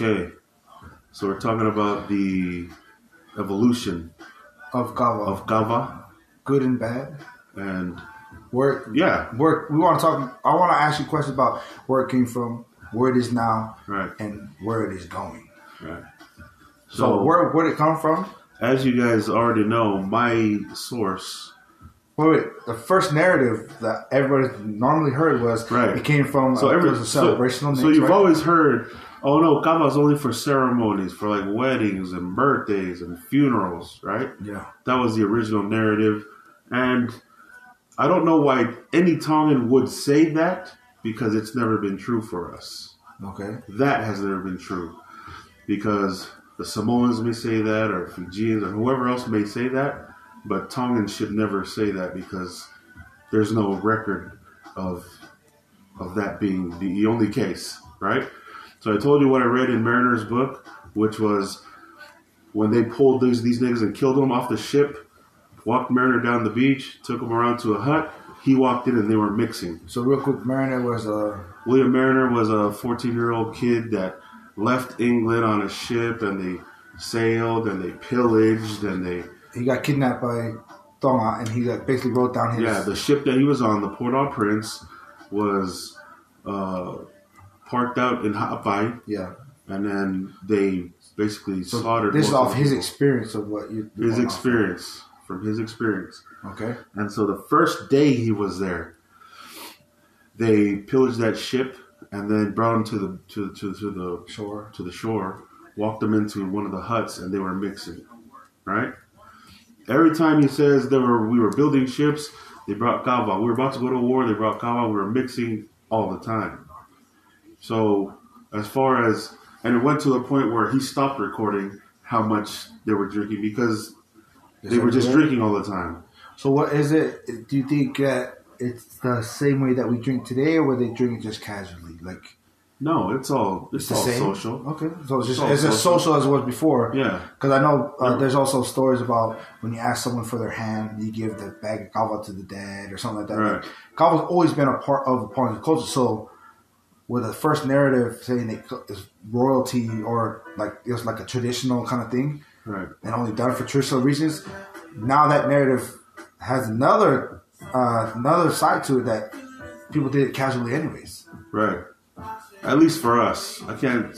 Okay, so we're talking about the evolution of Kava. of Kava, good and bad. and Where yeah, where we want to talk. I want to ask you questions about where it came from, where it is now, right, and where it is going. right. So, where where did it come from? as you guys already know, my source, Wait, wait. The first narrative that everybody normally heard was Right. it came from so uh, every was a so- celebrational So, mix, you've right? always heard, oh no, Kava is only for ceremonies, for like weddings and birthdays and funerals, right? yeah. That was the original narrative. And I don't know why any Tongan would say that because it's never been true for us. Okay. That has never been true because the Samoans may say that, or Fijians, or whoever else may say that, but Tongans should never say that because there's no record of of that being the only case, right? So I told you what I read in Mariner's book, which was when they pulled these these niggas and killed them off the ship, walked Mariner down the beach, took him around to a hut. He walked in and they were mixing. So real quick, Mariner was uh William Mariner was a 14 year old kid that left England on a ship and they sailed and they pillaged and they he got kidnapped by Tonga and he like basically wrote down his yeah the ship that he was on the Port au Prince was uh, parked out in Ha'apai yeah. and then they basically So slaughtered this is off of his experience of what you his experience from his experience Okay. and so the first day he was there they pillaged that ship and then brought him to the to, to, to the Sure. to the shore, walked them into one of the huts, and they were mixing. Right. Every time he says there were we were building ships, they brought kava. We were about to go to war, they brought kava. We were mixing all the time. So as far as and it went to a point where he stopped recording how much they were drinking because they were just drinking all the time. So what is it? Do you think that it's the same way that we drink today, or were they drinking just casually? Like No, it's all it's, the all same? social. Okay, so it's just all as as social. as it was before. Yeah. Because I know uh, there's also stories about when you ask someone for their hand, you give the bag of kava to the dead or something like that. Right. Like, kava's always been a part of the part of the culture. So with the first narrative saying it is royalty or like it was like a traditional kind of thing Right. and only done for traditional reasons, now that narrative has another uh, another side to it that people did it casually anyways. Right. At least for us. I can't.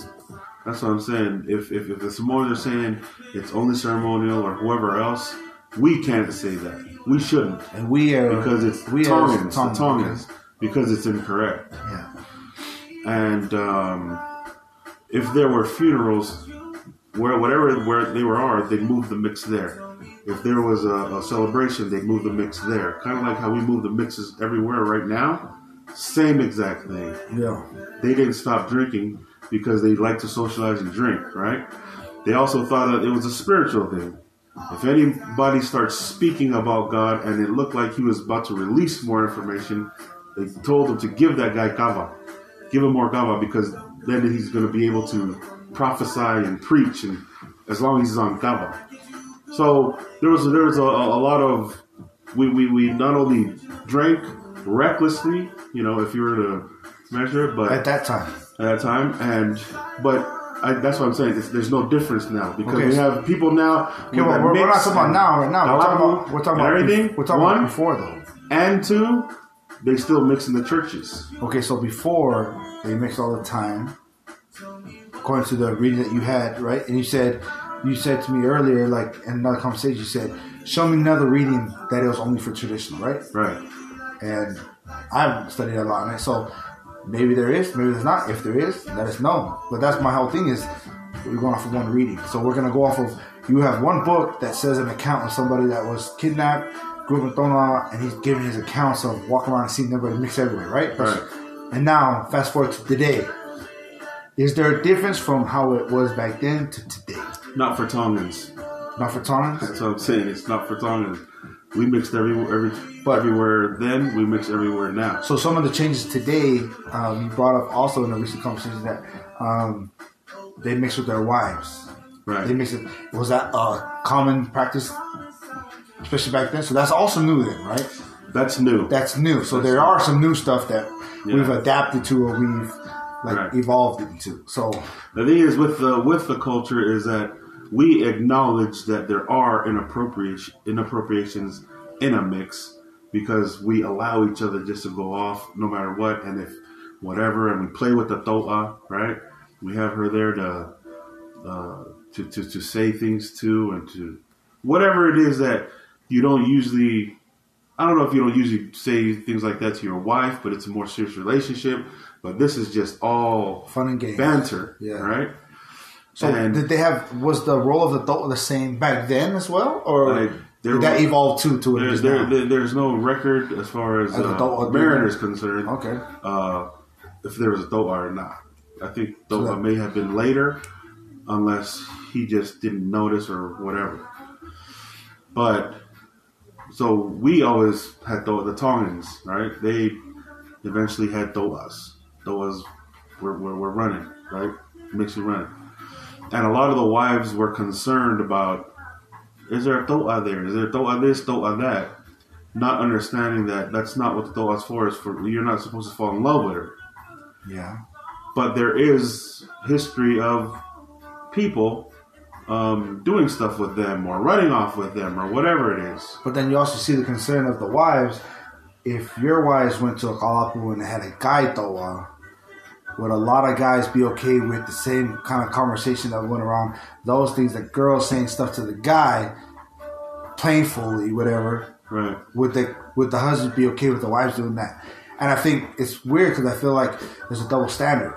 That's what I'm saying. If, if, if the Samoans are saying it's only ceremonial or whoever else, we can't say that. We shouldn't. And we are Because it's we are Tongans. The Tongans. Tongans. Because it's incorrect. Yeah. And um, if there were funerals, where whatever where they were are, they'd move the mix there. If there was a, a celebration, they'd move the mix there. Kind of like how we move the mixes everywhere right now. Same exact thing. Yeah. they didn't stop drinking because they like to socialize and drink, right? They also thought that it was a spiritual thing. If anybody starts speaking about God and it looked like he was about to release more information, they told him to give that guy kava. Give him more kava because then he's going to be able to prophesy and preach and as long as he's on kava. So there was there was a, a lot of we, we, we not only drank recklessly, you know, if you were to measure it, but At that time. at that time, and but I, that's what I'm saying. It's, there's no difference now because Okay, we have people now. Okay, well, we're, we're not talking about now. Right now, we're talking about we're talking about everything. We're talking One about before though. and two, they still mix in the churches. Okay, so before they mix all the time, according to the reading that you had, right? And you said you said to me earlier, like in another conversation, you said, "Show me another reading that it was only for traditional, right?" Right. And I've studied a lot on it, so maybe there is, maybe there's not. If there is, let us know. But that's my whole thing is we're going off of one reading, so we're gonna go off of. You have one book that says an account of somebody that was kidnapped, in Tonga, and he's giving his accounts of walking around and seeing everybody mixed everywhere, right? Right. And now, fast forward to today. Is there a difference from how it was back then to today? Not for Tongans. Not for Tongans? That's what I'm saying. It's not for Tongans. We mixed everywhere, every, But- everywhere then. We mix everywhere now. So some of the changes today, um, you brought up also in the recent conversation that um, they mix with their wives. Right. They mix it. Was that a common practice, especially back then? So that's also new then, right? That's new. That's new. So That's there new. are some new stuff that Yeah. we've adapted to or we've like Right. evolved into. So The thing is with the with the culture is that we acknowledge that there are inappropriation inappropriations in a mix because we allow each other just to go off no matter what, and if whatever, and we play with the toa, right? We have her there to uh, to, to to say things to and to whatever it is that you don't usually. I don't know if you don't usually say things like that to your wife, but it's a more serious relationship. But this is just all fun and games. banter, Yeah. right? So And- did they have was the role of the adult the same back then as well, or Like, did that was- evolve too to it There, is there, there- there's no record as far as, As uh, adult Mariner is concerned. Okay, Uh, if there was a toa or not, I think So toa that- may have been later, unless he just didn't notice or whatever. But so we always had toa, the Tongans, right? They eventually had toas. toas were, were, were running, right? Mixing running. And a lot of the wives were concerned about is there a toa there? Is there a toa this, toa that? Not understanding that that's not what the toa's for. Is for you're not supposed to fall in love with her. yeah, But there is history of people um, doing stuff with them or running off with them or whatever it is. but then you also see the concern of the wives. If your wives went to a kalapu and had a guy toa, would a lot of guys be okay with the same kind of conversation that went around those things that girls saying stuff to the guy, plainfully, whatever, Right. would the would the husband be okay with the wives doing that? And I think it's weird because I feel like there's a double standard.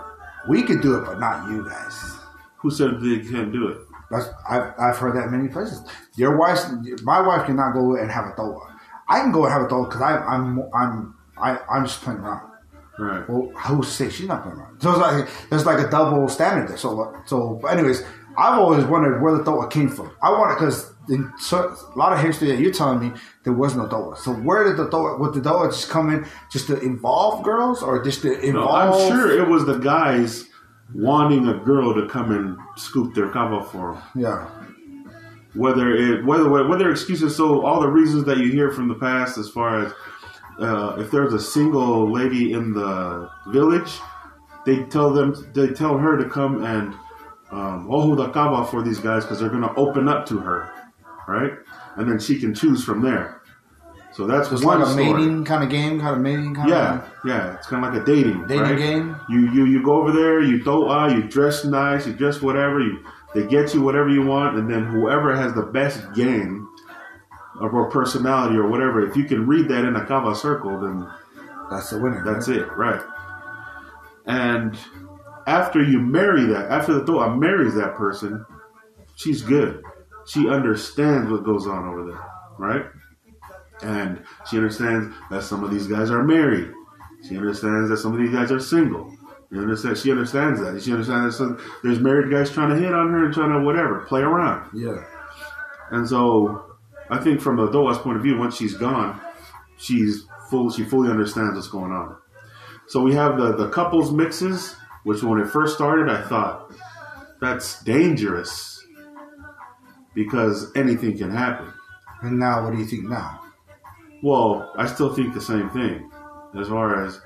We could do it, but not you guys. Who said they can't do it? That's I've, I've heard that many places. Your wife, my wife cannot go and have a toa. I can go and have a toa because I'm I'm I, I'm just playing around. Right. Well, who's to say she's not playing around? So it's like there's like a double standard there. So so, but anyways, I've always wondered where the toa came from. I want it because in a lot of history that you're telling me there was no toa. So where did the toa? Would the toa just come in just to involve girls or just to involve? No, involve? I'm sure it was the guys wanting a girl to come and scoop their kava for them. Yeah. whether it whether whether excuses so all the reasons that you hear from the past as far as uh, if there's a single lady in the village they tell them they tell her to come and um, ohu kava for these guys because they're going to open up to her right and then she can choose from there so that's Just one like a story. mating kind of game, kind of mating kind Yeah, of yeah, yeah. it's kind of like a dating dating right? game. You you you go over there, you toa, you dress nice, you dress whatever, you they get you whatever you want, and then whoever has the best game or, or personality or whatever, if you can read that in a kava circle, then That's the winner. that's right? it, right? And after you marry that, after the toa marries that person, she's good. She understands what goes on over there, right? And she understands that some of these guys are married. She understands that some of these guys are single. You understand? She understands that. She understands that some, there's married guys trying to hit on her and trying to whatever, play around. Yeah. And so, I think from the toa's point of view, once she's gone, she's full. She fully understands what's going on. So we have the the couples mixes, which when it first started, I thought that's dangerous because anything can happen. And now, what do you think now? Well, I still think the same thing. As far as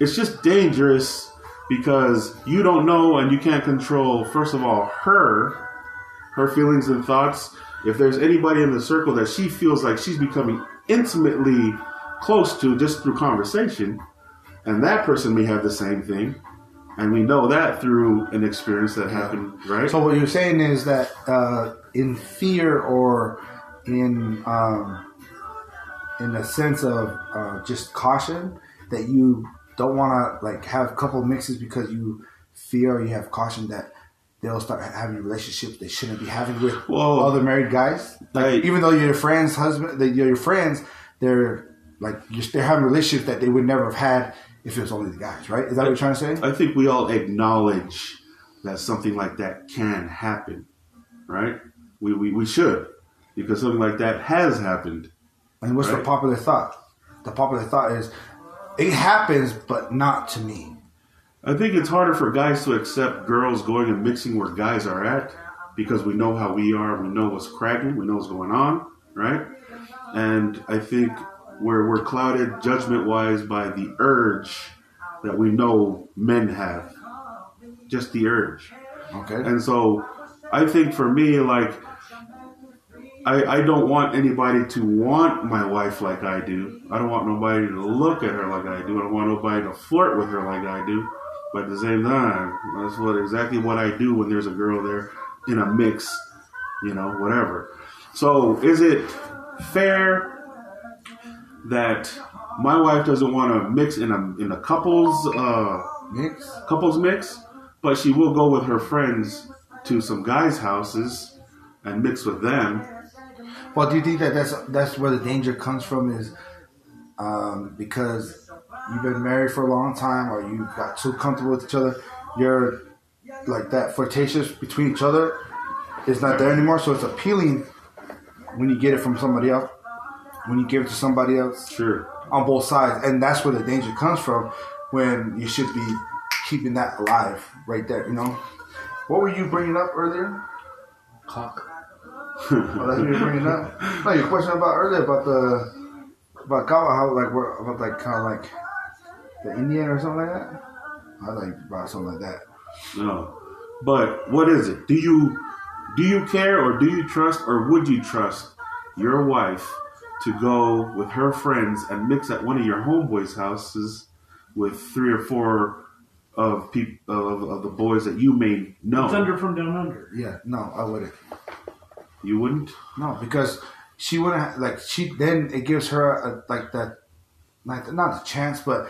it's just dangerous because you don't know and you can't control. First of all, her, her feelings and thoughts. If there's anybody in the circle that she feels like she's becoming intimately close to just through conversation, and that person may have the same thing, and we know that through an experience that happened, right? So what you're saying is that uh, in fear or in um, in a sense of uh, just caution that you don't want to like have a couple mixes because you fear or you have caution that they'll start having relationships they shouldn't be having with Well, other married guys. Like I- even though you're your friend's husband, that you're your friends, they're like you're, they're having relationships that they would never have had if it was only the guys, right? Is that what you're trying to say? I think we all acknowledge that something like that can happen, right? We, we, we should, because something like that has happened. And what's the popular thought? The popular thought is, it happens, but not to me. I think it's harder for guys to accept girls going and mixing where guys are at because we know how we are, we know what's cracking, we know what's going on, right? And I think we're, we're clouded judgment wise by the urge that we know men have just the urge. Okay. And so I think for me, like, I, I don't want anybody to want my wife like I do. I don't want nobody to look at her like I do. I don't want nobody to flirt with her like I do. But at the same time, that's what exactly what I do when there's a girl there in a mix, you know, whatever. So is it fair that my wife doesn't want to mix in a in a couples uh, Mix. couples mix, but she will go with her friends to some guys' houses and mix with them. Well, do you think that that's that's where the danger comes from? Is um, because you've been married for a long time, or you got too comfortable with each other, you're like that flirtatious between each other is not there anymore. So it's appealing when you get it from somebody else, when you give it to somebody else Sure. on both sides, and that's where the danger comes from. When you should be keeping that alive, right there. You know, what were you bringing up earlier? Cock. Oh, that's what you're bringing up. No, your question about earlier about the about Kawa, how like what about like kind of like the Indian or something like that. I like about something like that. No. But what is it? Do you do you care or do you trust or would you trust your wife to go with her friends and mix at one of your homeboys' houses with three or four of peop- of, of the boys that you may know? Thunder from down under. Yeah, no, I wouldn't. You wouldn't? No, because she wouldn't like she then it gives her a, like that, like not a chance, but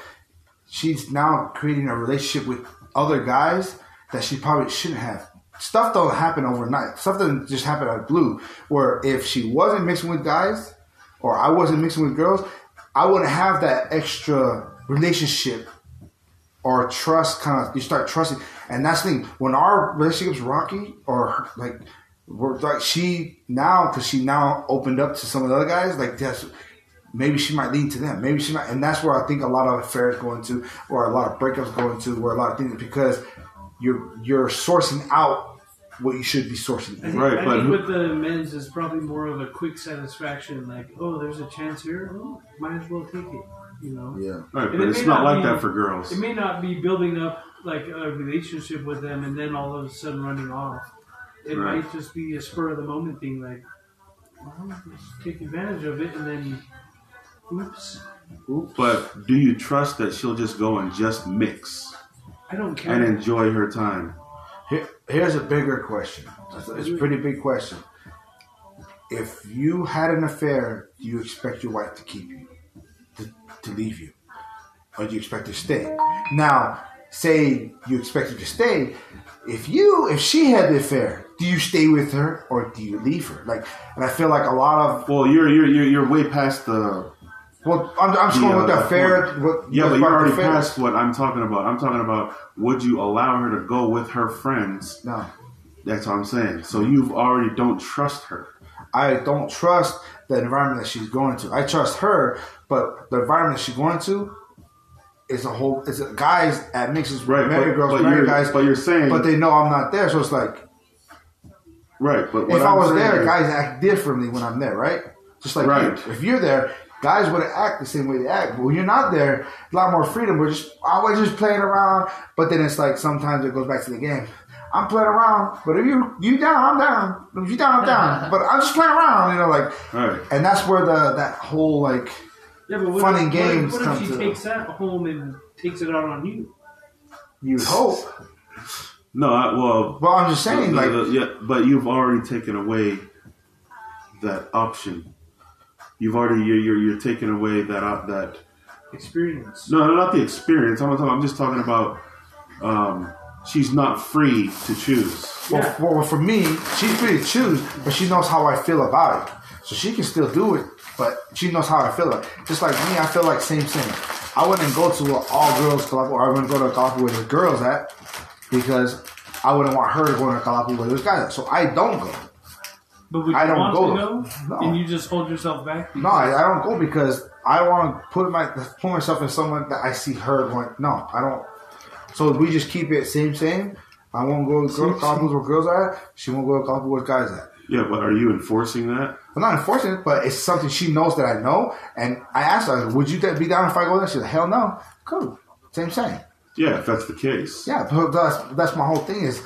she's now creating a relationship with other guys that she probably shouldn't have. Stuff don't happen overnight. Stuff doesn't just happen out of blue. Where if she wasn't mixing with guys, or I wasn't mixing with girls, I wouldn't have that extra relationship or trust. Kind of you start trusting, and that's the thing. When our relationship's rocky, or like we're like she now because she now opened up to some of the other guys. Like that's maybe she might lean to them. Maybe she might, and that's where I think a lot of affairs go into, or a lot of breakups go into, where a lot of things because you're you're sourcing out what you should be sourcing. Think, Right, I but think with the men's is probably more of a quick satisfaction. Like, oh, there's a chance here. Oh, might as well take it. You know. Yeah. Right, And but it it's not not like be- that for girls. It may not be building up like a relationship with them and then all of a sudden running off. It Right. might just be a spur of the moment thing, like, well, let's take advantage of it and then, oops, But do you trust that she'll just go and just mix I don't care. and enjoy her time? Here, here's a bigger question. It's, it's a pretty big question. If you had an affair, do you expect your wife to keep you, to, to leave you, or do you expect to stay? Now, say you expect her to stay. If you, if she had the affair, do you stay with her or do you leave her? Like, and I feel like a lot of Well, you're you're you're, you're way past the well, I'm, I'm just going with the uh, affair. What, yeah, but you're already past what I'm talking about. I'm talking about would you allow her to go with her friends? No, That's what I'm saying. So you've already don't trust her. I don't trust the environment that she's going to. I trust her, but the environment she's going to is a whole. It's a, guys at mixes Right, married but, girls, but married you're, guys, but you're saying but they know I'm not there. So it's like right. But what if i I'm was saying there, is- guys act differently when I'm there, right? Just like Right. you. if you're there, guys wouldn't act the same way they act. But when you're not there, a lot more freedom. We're just always just playing around. But then it's like sometimes it goes back to the game. I'm playing around, but if you you down, I'm down. If you down, I'm down. but I'm just playing around, you know, like. Right. And that's where the that whole like yeah, but what fun if, and games What if, what if she to- takes that home and takes it out on you? you hope. No, I, well, But I'm just saying, the- like the- yeah, but you've already taken away that option. You've already you're you're, you're taking away that op- that Experience. no, not the experience. I'm, talking, I'm just talking about um, she's not free to choose. well, Yeah. well, for me, she's free to choose, but she knows how I feel about it. So she can still do it, but she knows how I feel. Like Just like me, I feel like same thing. I wouldn't go to an all girls club or I wouldn't go to a club where there's girls at because I wouldn't want her to go to a club where there's guys at. So I don't go. But would you I don't want go to go? No. And you just hold yourself back? No, I, I don't go because I want to put my put myself in someone that I see her going. No, I don't. So we just keep it same same. I won't go to girl, couples where girls are. at. She won't go to couples where guys at. Yeah, but are you enforcing that? I'm not enforcing it, but it's something she knows that I know. And I asked her, "Would you be down if I go there?" She's like, "Hell no." Cool. Same same. Yeah, if that's the case. Yeah, but that's that's my whole thing is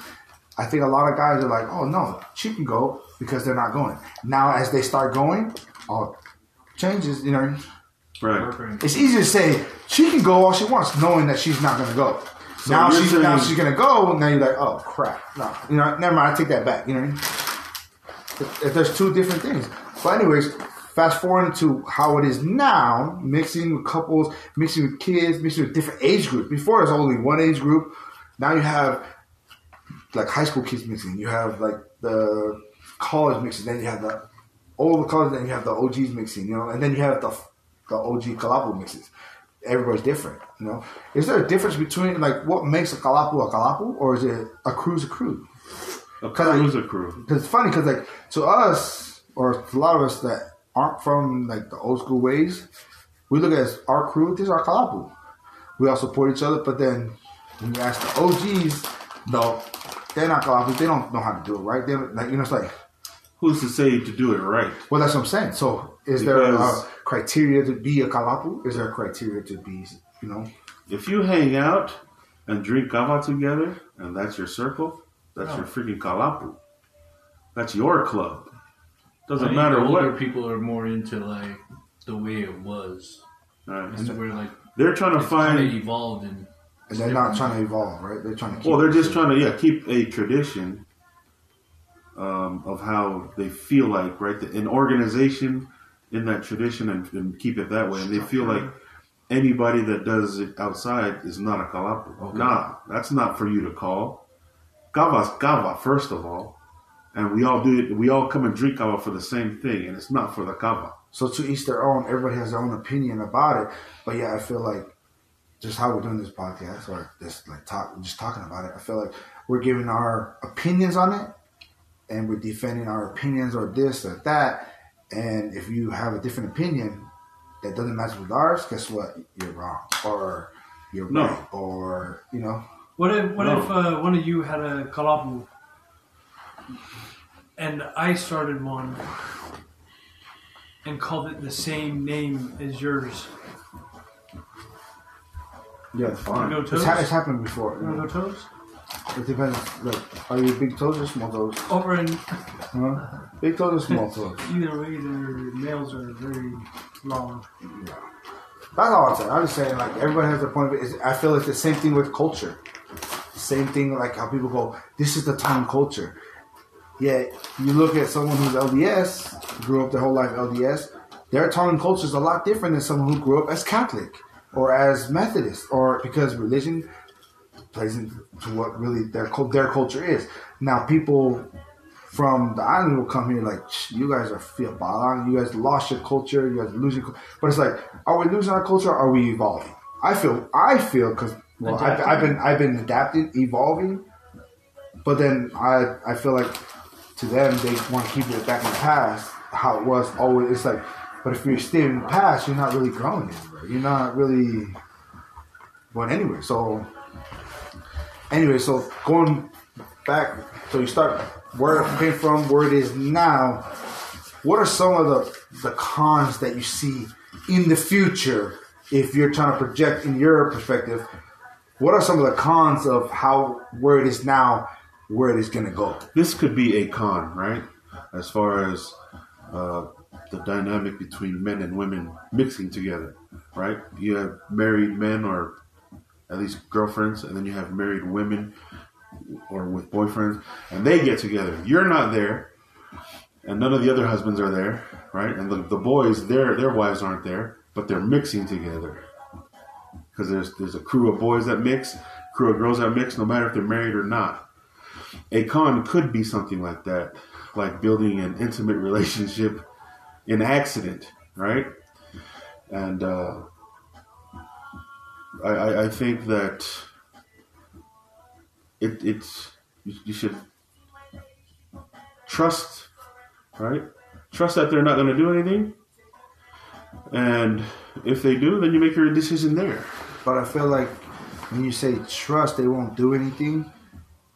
I think a lot of guys are like, oh no, she can go because they're not going. Now as they start going, all changes, you know. Right. It's easy to say she can go all she wants, knowing that she's not gonna go. now you're she's now she's gonna go, and now you're like, oh crap, no, you know, never mind, I take that back. You know, what I mean? If- there's two different things. But anyways, fast forward to how it is now, mixing with couples, mixing with kids, mixing with different age groups. Before it was only one age group. Now you have like high school kids mixing. You have like the college mixing. Then you have the all the college. Then you have the OGs mixing. You know, and then you have the the OG Kalapu mixes. Everybody's different. You know, is there a difference between like what makes a Kalapu a Kalapu, or is it a crew's a crew? A Cause I- crew's a crew. Because it's funny, because like to us, or to a lot of us that aren't from like the old school ways, we look at our crew. This is our kalapu. We all support each other, but then when you ask the OGs, no, they're not kalapu. They don't know how to do it right. They like you know, it's like Who's to say to do it right? well, that's what I'm saying. So is there a criteria to be a kalapu? Is there a criteria to be, you know? If you hang out and drink kava together, and that's your circle, that's your freaking kalapu. That's your club. I Doesn't think matter the older what. people are more into like the way it was. Right. It's where like They're trying to it's kind of find. evolved and And they're not trying to evolve, right? They're trying to. Keep Well, they're just trying to yeah keep a tradition um, of how they feel like right an organization in that tradition and, and keep it that way, and they feel like anybody that does it outside is not a kalapu. Okay. Nah, that's not for you to call. Kava's kava first of all, and we all do it. We all come and drink kava for the same thing, and it's not for the kava. So to each their own. Everybody has their own opinion about it. But yeah, I feel like just how we're doing this podcast or this like talk, just talking about it. I feel like we're giving our opinions on it, and we're defending our opinions or this or that. And if you have a different opinion that doesn't match with ours, guess what? You're wrong, or you're No. right, or you know. What if what No. if uh, one of you had a kalapu and I started one and called it the same name as yours? Yeah, Wanna fine. It's, toes? ha- it's happened before. You wanna toes? It depends. Like, are you big toes or small toes? Over in Huh? Big toes or small toes? either way, their nails are very long. Yeah. That's all I'm saying. I'm just saying, like, everybody has their point of view. I feel it's the same thing with culture. Same thing, like how people go, this is the Tongan culture. Yeah, you look at someone who's LDS, grew up their whole life LDS, their Tongan culture is a lot different than someone who grew up as Catholic or as Methodist, or because religion plays into what really their their culture is. Now, people from the island will come here like, you guys are feel balang, you guys lost your culture, you guys losing. But it's like, are we losing our culture? Or are we evolving? I feel, I feel, because well, I've, I've been, I've been adapting, evolving, but then I, I feel like to them they want to keep it back in the past, how it was always. It's like, but if you're staying in the past, you're not really growing anywhere. You're not really going anywhere. So anyway, so going back, so you start where it came from, where it is now. What are some of the the cons that you see in the future if you're trying to project in your perspective? What are some of the cons of how where it is now, where it is going to go? This could be a con, right? As far as uh, the dynamic between men and women mixing together, right? You have married men or at least girlfriends, and then you have married women or with boyfriends, and they get together. You're not there, and none of the other husbands are there, right? And the, the boys, their their wives aren't there, but they're mixing together because there's there's a crew of boys that mix, crew of girls that mix, no matter if they're married or not. A con could be something like that, like building an intimate relationship in accident, right? And uh, I, I, think that it, it's you should trust, right? Trust that they're not going to do anything, and if they do, then you make your decision there. But I feel like when you say trust, they won't do anything.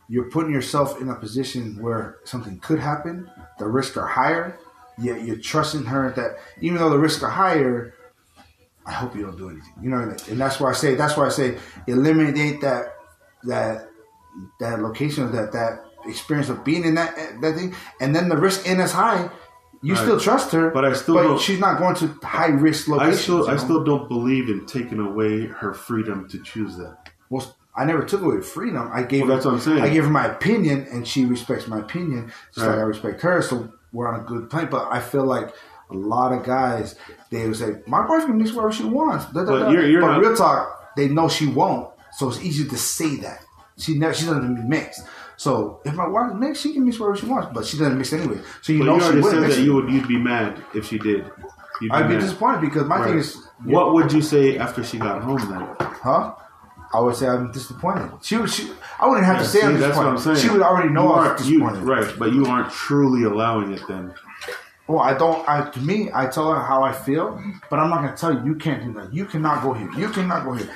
You're putting yourself in a position where something could happen. The risks are higher. Yet you're trusting her that even though the risks are higher, I hope you don't do anything. You know, and that's why I say that's why I say eliminate that that that location that that experience of being in that that thing, and then the risk ain't as high. You Right. still trust her, But I still but don't- she's not going to high risk locations. I still, you I still don't believe in taking away her freedom to choose that. Well, I never took away freedom. I gave Well, that's her, what I'm saying. I gave her my opinion, and she respects my opinion, just like I respect her. So we're on a good plane. But I feel like a lot of guys they would say, "My boyfriend makes whatever she wants." Da, da, But da. you're- you're but not- real talk, they know she won't. So it's easy to say that she never she doesn't be mixed. So if my wife mix, she can mix whatever she wants, but she doesn't mix anyway. So you But know you she said mix that you would you'd be mad if she did. You'd I'd be mad. disappointed because my thing is, What would you say after she got home then? huh? I would say I'm disappointed. She would. She, I wouldn't have to say See, I'm that's disappointed. what I'm saying. She would already know you I aren't, was you, disappointed. right, but you aren't truly allowing it then. Well, I don't. I to me, I tell her how I feel, but I'm not going to tell you. You can't do that. You cannot go here. You cannot go here.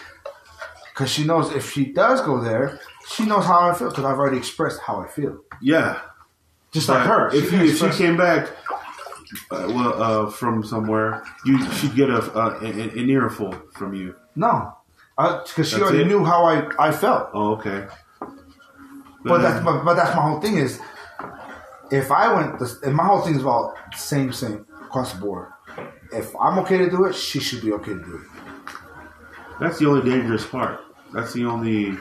Because she knows if she does go there, she knows how I feel. Because I've already expressed how I feel. Yeah, Just like But her. If She you if she came back, uh, well, uh, from somewhere, you she'd get a, a an, an earful from you. no, because she already it? knew how I, I felt. Oh, okay. But then- that's but, but that's my whole thing is, if I went, this, and my whole thing is about same same across the board. If I'm okay to do it, she should be okay to do it. that's the only dangerous part. That's the only.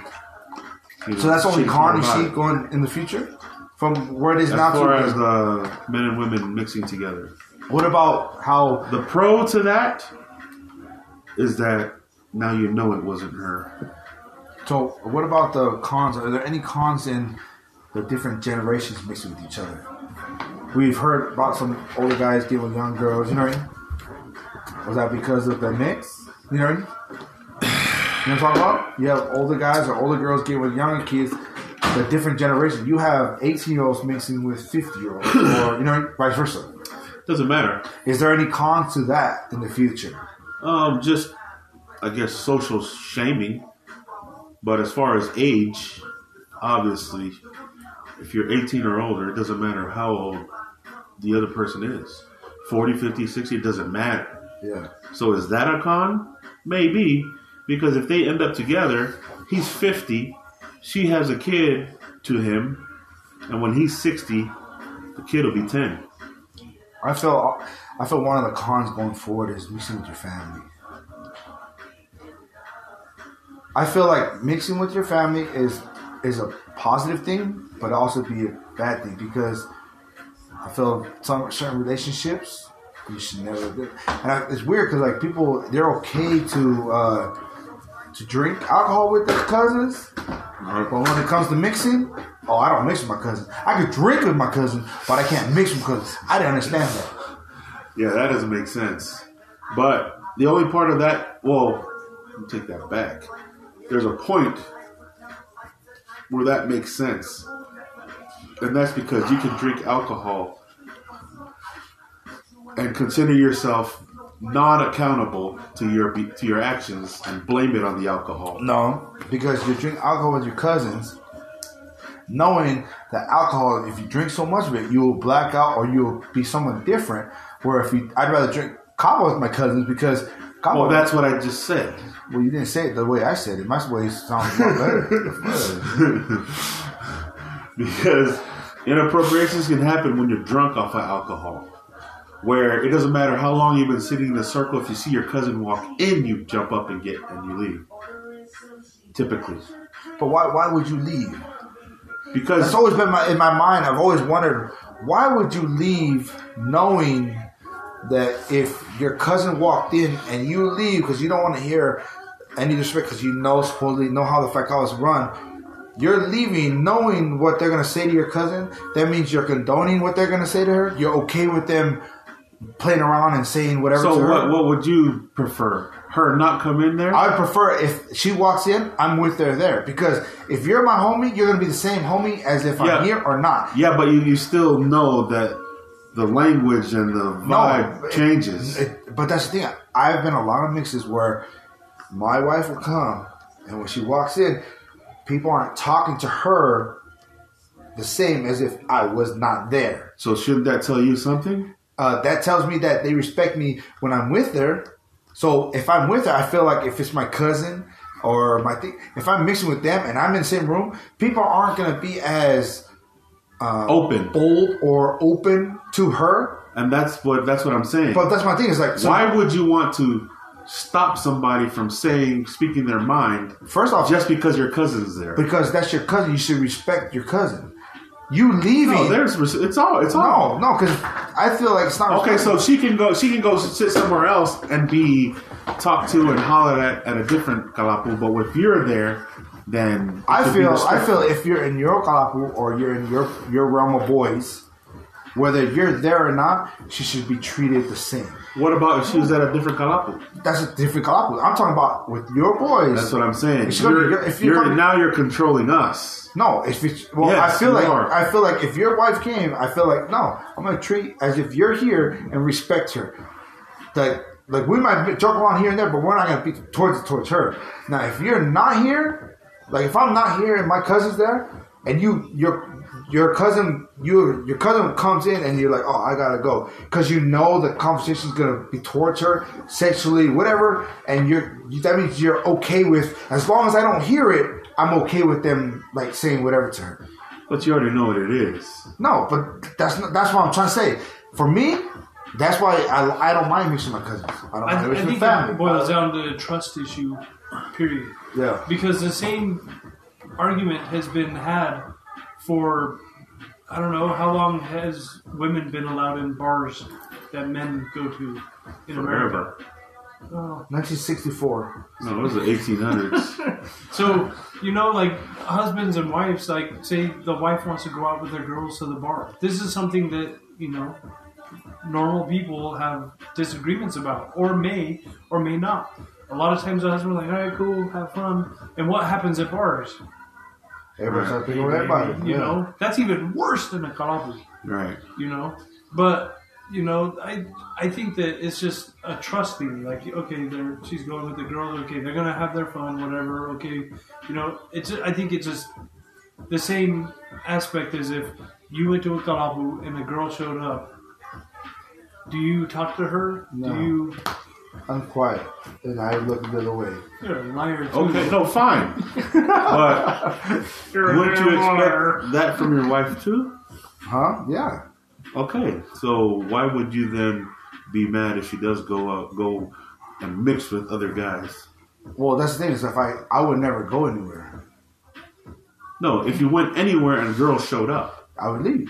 So that's only part you see going in the future from where it is As now far to. as uh, men and women mixing together, what about how the pro to that is that now you know it wasn't her. So, what about the cons? Are there any cons in the different generations mixing with each other? We've heard about some older guys dealing with young girls. You know what I mean? Was that because of the mix? You know what I mean? You know what I'm talking about? You have older guys or older girls getting with younger kids. The different generation. You have 18 year olds mixing with 50 year olds, or you know, vice versa. Doesn't matter. Is there any con to that in the future? Um, just I guess social shaming. But as far as age, obviously, if you're 18 or older, it doesn't matter how old the other person is. 40, 50, 60, it doesn't matter. Yeah. So is that a con? Maybe, because if they end up together, he's 50, she has a kid to him, and when he's 60, the kid will be 10. I feel I feel one of the cons going forward is mixing with your family. I feel like mixing with your family is is a positive thing, but also be a bad thing because I feel some certain relationships you should never. And I, it's weird because like people they're okay to uh, to drink alcohol with their cousins, but when it comes to mixing, oh I don't mix with my cousins. I could drink with my cousins, but I can't mix with cousins. I didn't understand that. Yeah, that doesn't make sense. But the only part of that, well, take that back. There's a point where that makes sense. And that's because you can drink alcohol and consider yourself non accountable to your to your actions and blame it on the alcohol. No, because you drink alcohol with your cousins, knowing that alcohol, if you drink so much of it, you will black out or you'll be someone different. Where if you, I'd rather drink kava with my cousins because kava. Well, that's what I just said. well, you didn't say it the way I said it. My way sounds a better. because inappropriations can happen when you're drunk off of alcohol. Where it doesn't matter how long you've been sitting in a circle, if you see your cousin walk in, you jump up and get and you leave. Typically, but why? Why would you leave? because That's always been my, in my mind. I've always wondered why would you leave knowing that if your cousin walked in and you leave because you don't want to hear any disrespect because you know supposedly know how the facalas run. You're leaving knowing what they're gonna say to your cousin. That means you're condoning what they're gonna say to her. You're okay with them playing around and saying whatever. so what? What would you prefer? Her not come in there? I prefer if she walks in, I'm with her there because if you're my homie, you're gonna be the same homie as if Yeah. I'm here or not. yeah, but you, you still know that the language and the vibe it- changes. it- but that's the thing. I've been a lot of mixes where my wife will come, and when she walks in, people aren't talking to her the same as if I was not there. so shouldn't that tell you something? Uh, that tells me that they respect me when I'm with her. So if I'm with her, I feel like if it's my cousin or my thing, if I'm mixing with them and I'm in the same room, people aren't gonna be as Open, bold or open to her. and that's what that's what I'm saying. But that's my thing. Is like, so Why would you want to stop somebody from saying, speaking their mind, first off, just because your cousin's there? because that's your cousin, you should respect your cousin. You leaving? No, there's it's all it's all. no, no, because I feel like it's not Okay, so she can go. She can go sit somewhere else and be talked to and hollered at at a different kalapu. But if you're there, then I feel I feel if you're in your kalapu or you're in your your realm of boys, whether you're there or not, she should be treated the same. What about if she was at a different kalapu? That's a different kalapu. I'm talking about with your boys. That's what I'm saying. If you're- You're, if you're you're- coming- now you're controlling us. no, if it's well, Yes, I feel like are. I feel like if your wife came, I feel like no, I'm gonna treat as if you're here and respect her. Like like we might joke around here and there, but we're not gonna be towards towards her. Now, if you're not here, like if I'm not here and my cousin's there, and you your your cousin you your cousin comes in and you're like, oh, I gotta go because you know the conversation's gonna be towards her sexually, whatever, and you're you, that means you're okay with as long as I don't hear it, I'm okay with them like saying whatever to her. But you already know what it is. No, but that's not, that's what I'm trying to say. For me, that's why I, I don't mind mixing my cousins. I don't I, mind I mixing think family. it boils down to a trust issue, period. yeah. Because the same argument has been had for I don't know how long has women been allowed in bars that men go to in America. Forever. Oh. 1964. No, it was the 1800s. So you know, like husbands and wives, like say the wife wants to go out with their girls to the bar. This is something that you know normal people have disagreements about, or may or may not. A lot of times the husband's like, "All right, cool, have fun." And what happens at bars? Everybody started picking with everybody. You yeah. know, that's even worse than a kalapu. right. You know, but you know, I I think that it's just a trust thing. Like, okay, they're she's going with the girl. Okay, they're gonna have their fun, whatever. Okay, you know, it's I think it's just the same aspect as if you went to a kalapu and a girl showed up. Do you talk to her? No. Do you? I'm quiet. And I look the other way. You're a liar too. Okay, no, fine. but You're a wouldn't you liar. expect that from your wife too? Huh? Yeah. Okay, so why would you then be mad if she does go out, go and mix with other guys? Well, that's the thing is if I I would never go anywhere. No, if you went anywhere and a girl showed up, I would leave.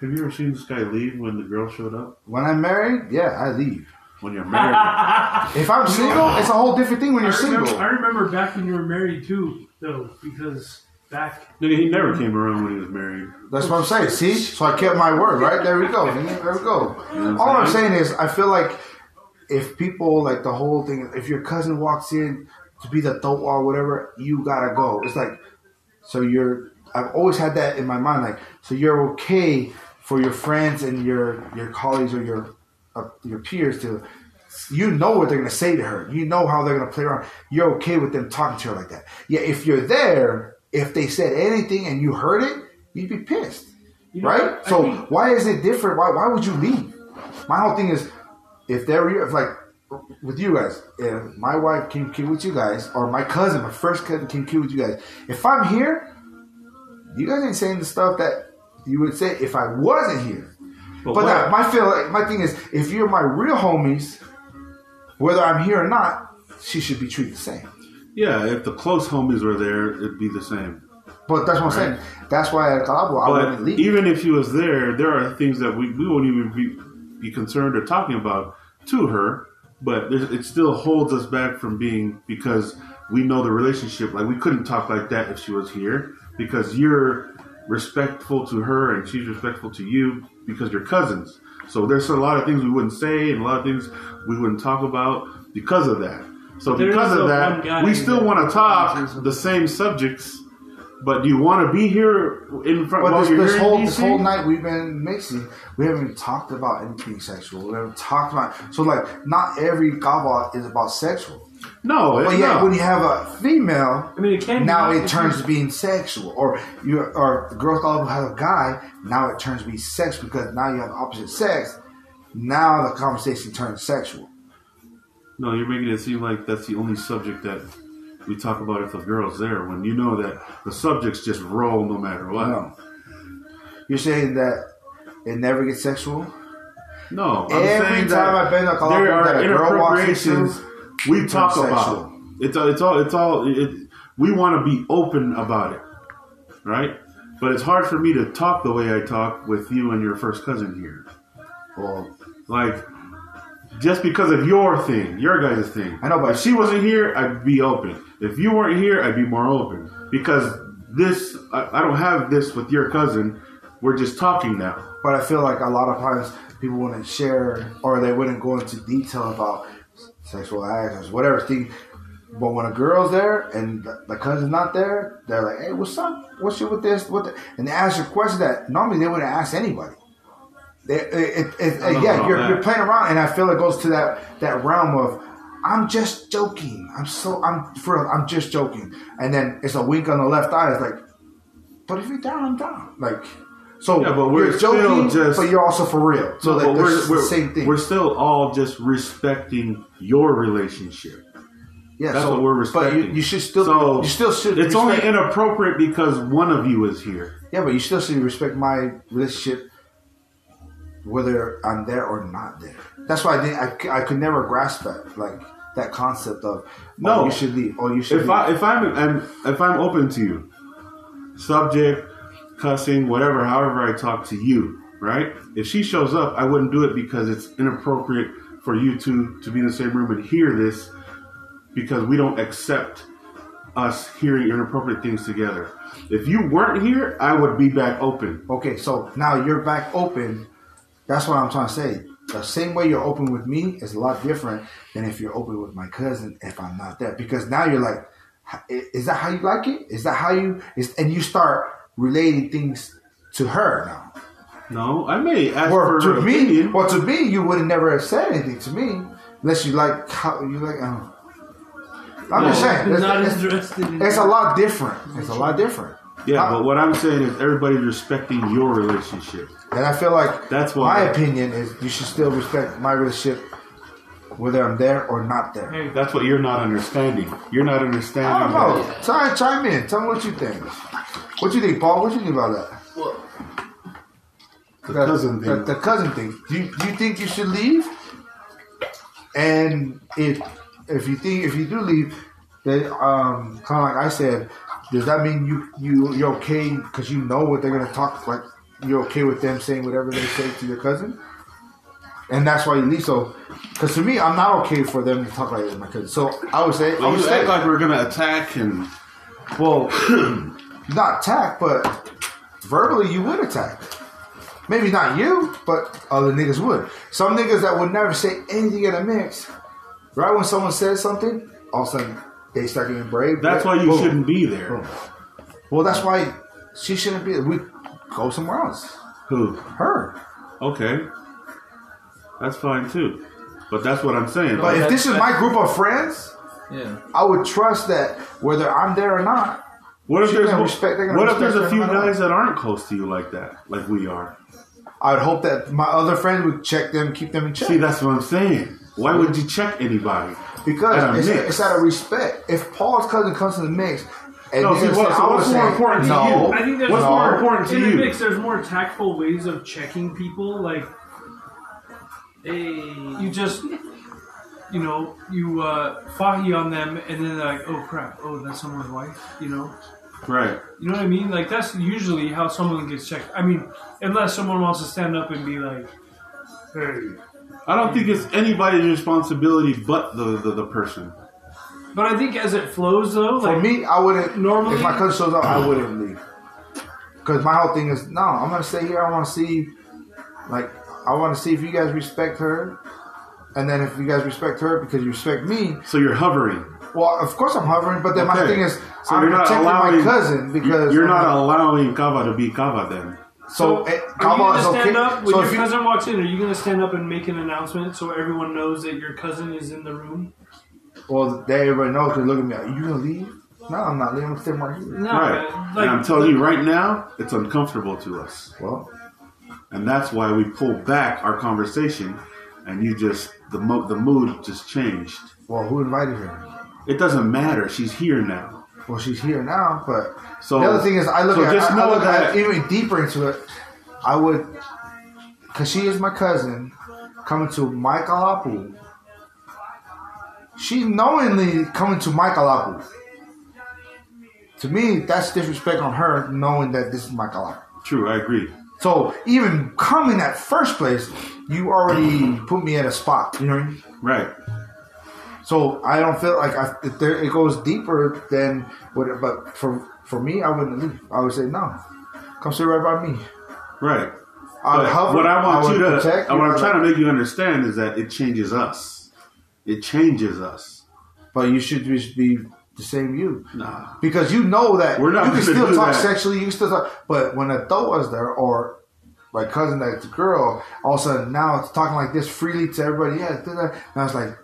Have you ever seen this guy leave when the girl showed up? When I'm married, yeah, I leave. When you're married, If I'm single, it's a whole different thing when you're I remember, single. I remember back when you were married too, though, because back Nigga, he never came around when he was married. That's what I'm saying. See, so I kept my word, right? There we go. There we go. You know All I'm saying? saying is, I feel like if people like the whole thing, if your cousin walks in to be the dope or whatever, you gotta go. It's like, so you're. I've always had that in my mind, like, so you're okay for your friends and your your colleagues or your uh, your peers to. You know what they're gonna say to her. You know how they're gonna play around. You're okay with them talking to her like that. Yeah, if you're there, if they said anything and you heard it, you'd be pissed you know, right? So think- why is it different? Why why would you leave? My whole thing is, if they're if like with you guys, if my wife came kill with you guys, or my cousin, my first cousin came kill with you guys, if I'm here, you guys ain't saying the stuff that you would say if I wasn't here. But, But that, my feel like my thing is, if you're my real homies, whether I'm here or not, she should be treated the same. yeah, if the close homies were there, it'd be the same. But that's what I'm saying. That's why at kalapu, I wouldn't leave. even if he was there, there are things that we, we won't even be, be concerned or talking about to her. But it still holds us back from being because we know the relationship. Like we couldn't talk like that if she was here because you're respectful to her and she's respectful to you because you're cousins. So there's a lot of things we wouldn't say and a lot of things we wouldn't talk about because of that. So There because of that, we still want to talk the same subjects. But do you want to be here in front But while this, you're this here whole in this whole night we've been mixing. We haven't even talked about anything sexual. We haven't talked about so like not every kava is about sexual. No, But yeah, when you have a female, I mean, it can. now it turns to being sexual. Or you or the girl kava has a guy, now it turns to be sex because now you have opposite sex. now the conversation turns sexual. No, you're making it seem like that's the only subject that we talk about if a girl's there. When you know that the subjects just roll no matter what. No. You're saying that it never gets sexual? No, I'm Every time that I've been a club there that a girl walks into. We talk about it. It's it's all it's all. It, we want to be open about it, right? But it's hard for me to talk the way I talk with you and your first cousin here. Well, Like, just because of your thing, your guys' thing. I know, but- if she wasn't here, I'd be open. If you weren't here, I'd be more open because this I, I don't have this with your cousin. We're just talking now. but I feel like a lot of times people wouldn't share or they wouldn't go into detail about sexual acts or whatever thing. But when a girl's there and the, the cousin's not there, they're like, "Hey, what's up? What's up with this? What?" The? And they ask you questions that normally they wouldn't ask anybody. They, it, it, it, I don't know yeah, you're, you're playing around, and I feel it goes to that that realm of I'm just joking. I'm so I'm for I'm just joking, and then it's a wink on the left eye. It's like, but if you're down, I'm down. Like, so Yeah, but we're you're joking, still just- but you're also for real. So No, there's the same thing. We're still all just respecting your relationship. yeah, that's so, what we're respecting. But you, you should still, So you still should. It's respect, only inappropriate because one of you is here. yeah, but you still should respect my relationship, whether I'm there or not there. That's why I didn't. I, I could never grasp that, like that concept of oh, No. oh, you should leave. Oh, you should. If leave. I if I'm, I'm if I'm open to you, subject, cussing, whatever, however I talk to you, right? If she shows up, I wouldn't do it because it's inappropriate for you two to be in the same room and hear this because we don't accept us hearing inappropriate things together. If you weren't here, I would be back open. Okay, so now you're back open. That's what I'm trying to say. The same way you're open with me is a lot different than if you're open with my cousin if I'm not there. Because now you're like, is that how you like it? Is that how you is? And you start relating things to her now. No, I may ask Or her to me, opinion. well, to me, you would have never have said anything to me unless you like how you like. Um, I'm just saying, it's, not it's- interested in it's a lot different. It's a lot different. Yeah, I- but what I'm saying is everybody's respecting your relationship. And I feel like That's my why- opinion is you should still respect my relationship whether I'm there or not there. Hey, That's what you're not understanding. You're not understanding. I understanding. don't know. that- Try chime in. Tell me what you think. What you think, Paul? What you think about that? Well, The That- cousin thing. The, the cousin thing. Do you, do you think you should leave? And if if you think if you do leave, then um, kind of like I said, does that mean you you you're okay because you know what they're gonna talk like? You're okay with them saying whatever they say to your cousin, and that's why you leave. So, because to me, I'm not okay for them to talk like that to my cousin. So I would say, I would you say, act like we're gonna attack and well, not attack, but verbally you would attack. Maybe not you, but other niggas would. Some niggas that would never say anything in a mix. Right when someone says something, all of a sudden they start getting brave. that's why you Boom. shouldn't be there. Boom. Well, that's why she shouldn't be. We go somewhere else. Who? Her. Okay, that's fine too. But that's what I'm saying. But if this is my group of friends, yeah. I would trust that whether I'm there or not. what if she's there's respect- what if there's a few guys that aren't close to you like that, like we are? I'd hope that my other friends would check them, keep them in check. See, that's what I'm saying. Why would you check anybody? Because it's, mix. it's out of respect. If Paul's cousin comes to the mix, and No, niggas see, what- so I would what's say, more important to no, you? I think there's What's No. more important to in you? In the mix, there's more tactful ways of checking people. Like, Hey. you just, you know, you uh, fahi on them, and then they're like, oh crap, oh that's someone's wife. You know, Right. you know what I mean? Like that's usually how someone gets checked. I mean, unless someone wants to stand up and be like, hey. I don't think it's anybody's responsibility but the, the, the person. But I think as it flows, though, For like me, I wouldn't. Normally- if my cousin shows up, I wouldn't leave. Because my whole thing is, no, I'm gonna stay here. I want to see, like, I want to see if you guys respect her, and then if you guys respect her because you respect me. So you're hovering. Well, of course I'm hovering, but then my thing is, So I'm you're not protecting allowing my cousin because you're I'm not allowing Kava to be Kava then. So, eh, are you Kava gonna stand okay. up when So your if you, cousin walks in? Are you gonna stand up and make an announcement so everyone knows that your cousin is in the room? well, they everybody knows because look at me. Are you gonna leave? No, I'm not leaving. I'm staying right here. No, right. man. and I'm telling you right now, it's uncomfortable to us. Well, and that's why we pulled back our conversation, and you just the mo- the mood just changed. Well, who invited her? It doesn't matter. She's here now. Well, she's here now, but So the other thing is, I look so at just I, I know look that at even deeper into it. I would, because she is my cousin, coming to my kalapu. She knowingly coming to my kalapu. To me, that's disrespect on her, knowing that this is my kalapu. true. I agree. So even coming that first place, you already put me at a spot. You know what I mean? Right. So I don't feel like I, if there, it goes deeper than what. But for for me, I wouldn't leave. I would say no. Come sit right by me. Right. I hover, what I want would you to, protect what you, I'm I trying to make you understand is that it changes us. It changes us. But you should just be the same you, Nah. because you know that We're not you can still talk that. sexually. You can still talk. But when a thought was there, or my cousin that's a girl, all of a sudden now it's talking like this freely to everybody. Yeah, da, da. and I was like,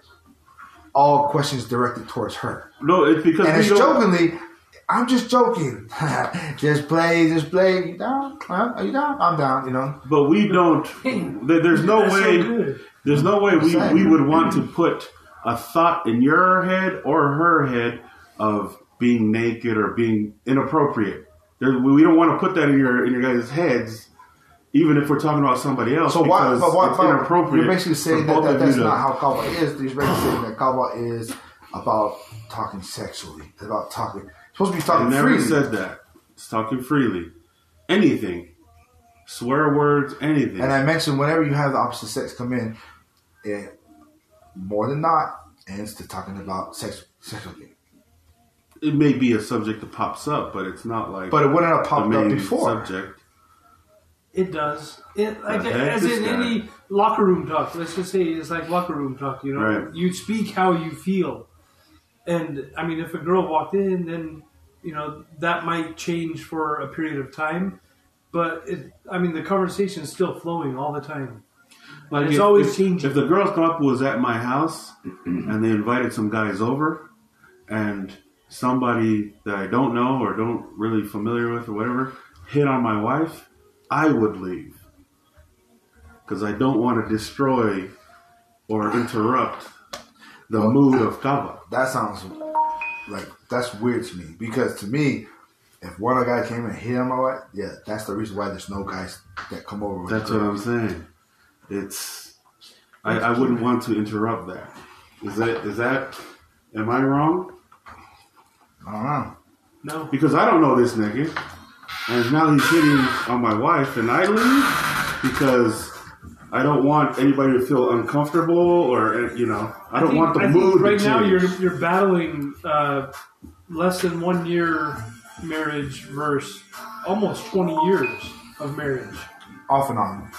all questions directed towards her. No, it's because And we it's don't. jokingly, I'm just joking. just play, just play. You down? Huh? Are you down? I'm down. You know. But we don't. There's no That's so way. There's no way we, we would want to put a thought in your head or her head of being naked or being inappropriate. There, we don't want to put that in your in your guys' heads, even if we're talking about somebody else. So why? But what? it's inappropriate. you're basically saying that, that that's not how kava is. You're basically saying that kava is about talking sexually. It's about talking. It's supposed to be I talking never freely. said that. It's talking freely. Anything, swear words, anything. and I mentioned whenever you have the opposite sex come in, it more than not ends to talking about sex sexually. It may be a subject that pops up, but it's not like But it wouldn't have popped up before. subject. It does. It like The heck as in guy. any locker room talk. Let's just say it's like locker room talk. You know, Right. you speak how you feel, and I mean, if a girl walked in, then you know that might change for a period of time. But it, I mean, the conversation is still flowing all the time. Like It's if, always if, changing. If the girls club was at my house and they invited some guys over, and somebody that I don't know or don't really familiar with or whatever hit on my wife, I would leave because I don't want to destroy or interrupt the mood of kava. That sounds like that's weird to me because to me, if one of guy came and hit on my wife, yeah, that's the reason why there's no guys that come over. With That's what. I'm saying. It's I, I wouldn't want to interrupt that. Is that is that am I wrong? I don't know. No, Because I don't know this nigga. And now he's hitting on my wife and I leave because I don't want anybody to feel uncomfortable or you know, I don't think- want the I mood think right to now you're you're battling uh, less than one year marriage versus almost twenty years of marriage. Off and on.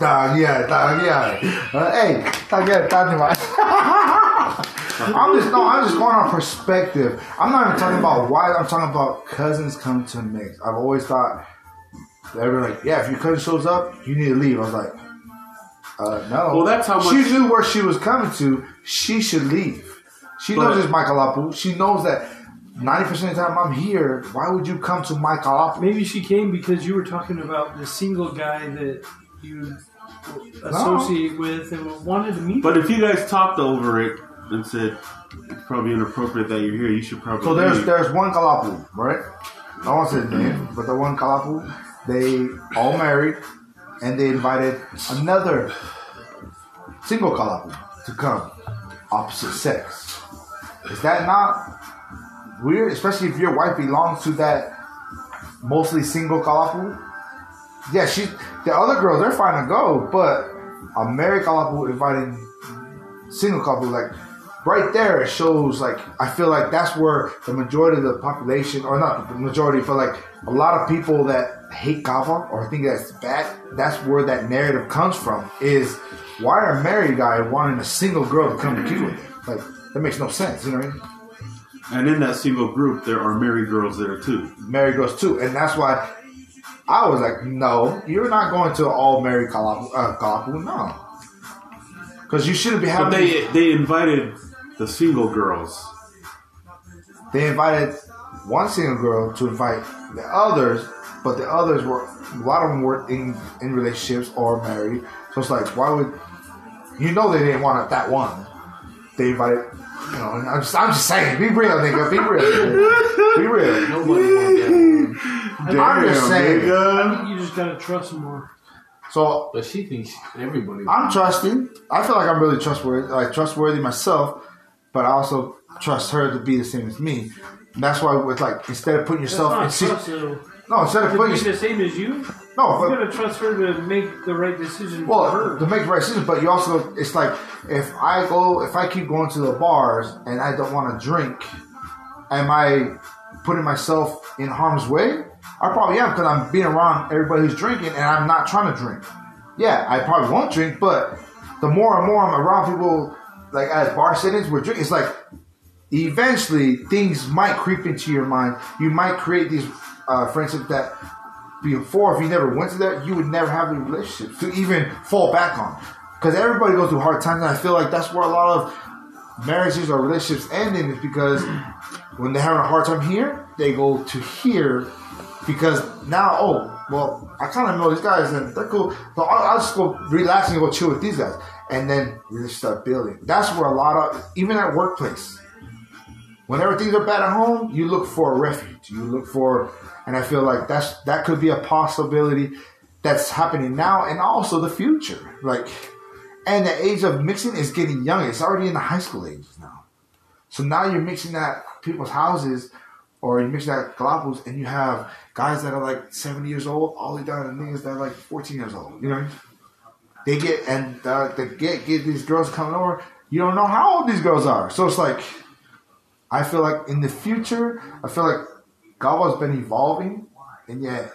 Dog, yeah, dog, yeah. Uh, hey, dog, yeah, dog, I'm just no, I'm just going on perspective. I'm not even talking about why. I'm talking about cousins come to mix. I've always thought they were like, yeah, if your cousin shows up, you need to leave. I was like, uh, no. Well, that's how she knew where she was coming to. She should leave. She But- knows it's my kalapu. She knows that 90% of the time I'm here. Why would you come to my kalapu? Maybe she came because you were talking about the single guy that you associate with and wanted to meet. But if you guys talked over it and said it's probably inappropriate that you're here, you should probably So there's leave. there's one kalapu, right? I won't say his name, but the one kalapu, they all married, and they invited another single kalapu to come, opposite sex. Is that not weird? Especially if your wife belongs to that mostly single kalapu. Yeah, she. The other girls they're fine to go, but a married kalapu inviting single couple, like right there, it shows like I feel like that's where the majority of the population, or not the majority, but like a lot of people that hate kava or think that's bad. That's where that narrative comes from. Is why are married guy wanting a single girl to come to kill with him? Like that makes no sense. You know what I mean? and in that single group, there are married girls there too. married girls too, and that's why I was like, no, you're not going to all married kalapu, uh, kalapu no, because you shouldn't be having. But they they invited the single girls. they invited one single girl to invite the others but the others were a lot of them were in in relationships or married. So it's like, why would you know they didn't want that one? They invited. You know, I'm just, I'm just saying, be real, nigga. Be real. Nigga. Be real. Nobody wants that. Damn, I'm just saying. I think you just gotta trust more. So But she thinks everybody. I'm trusting. I feel like I'm really trustworthy, like trustworthy myself, but I also trust her to be the same as me. And that's why, with like, instead of putting yourself in, not si- trust, though. no, instead of putting, the same as you, no, you gotta trust her to make the right decision for Well, her. to make the right decision, but you also, it's like if I go, if I keep going to the bars and I don't want to drink, am I putting myself in harm's way? I probably am because I'm being around everybody who's drinking and I'm not trying to drink. Yeah, I probably won't drink, but the more and more I'm around people, like as bar we're drink, it's like eventually things might creep into your mind. You might create these uh, friendships that before, if you never went to that, you would never have the relationships to even fall back on. Because everybody goes through hard times, and I feel like that's where a lot of marriages or relationships ending is because when they're having a hard time here, they go to here because now, oh, well, I kind of know these guys and they're cool. So I'll, I'll just go relax and go chill with these guys. And then really start building. That's where a lot of, even at workplace, whenever things are bad at home, you look for a refuge. You look for, and I feel like that's that could be a possibility that's happening now and also the future. Like, and the age of mixing is getting younger. It's already in the high school ages now. So now you're mixing at people's houses, or you're mixing at kalapus, and you have guys that are like 70 years old, all the way down to niggas that are like 14 years old. You know? They get and uh, they get get these girls coming over. You don't know how old these girls are, so it's like I feel like in the future, I feel like Kava's been evolving, and yet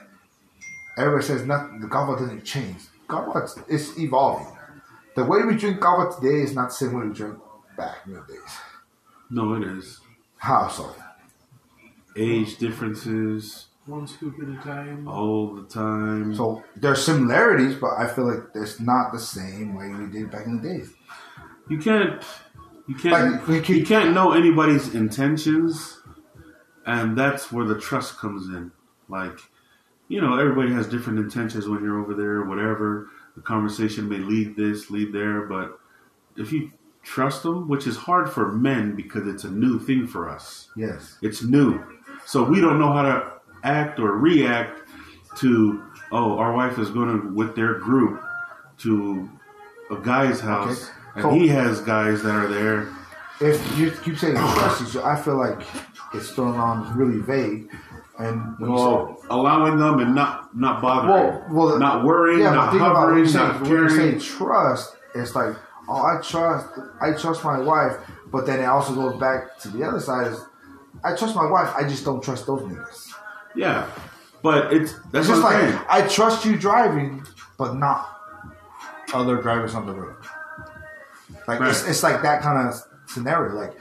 everybody says nothing. The Kava doesn't change. Kava is evolving. The way we drink Kava today is not the same way we drink back in the days. No, it is. How so? Age differences One scoop at a time. all the time. So there's similarities, but I feel like it's not the same way we did back in the days. You can't you can't Like, we keep- you can't know anybody's intentions and that's where the trust comes in. Like, you know, everybody has different intentions when you're over there, whatever. The conversation may lead this, lead there, but if you trust them, which is hard for men because it's a new thing for us. Yes. It's new. So we don't know how to act or react to, oh, our wife is going to, with their group, to a guy's house, Okay. and he has guys that are there. If you keep saying trust, I feel like it's thrown on really vague. And you say- Well, allowing them and not not bothering, Well, well, not worrying, yeah, not think about when hovering, not when you say caring. trust, it's like, oh, I trust, I trust my wife, but then it also goes back to the other side is, I trust my wife, I just don't trust those niggas. Yeah, but it's that's It's just like saying. I trust you driving, but not other drivers on the road. Like it's, Right. it's like that kind of scenario, like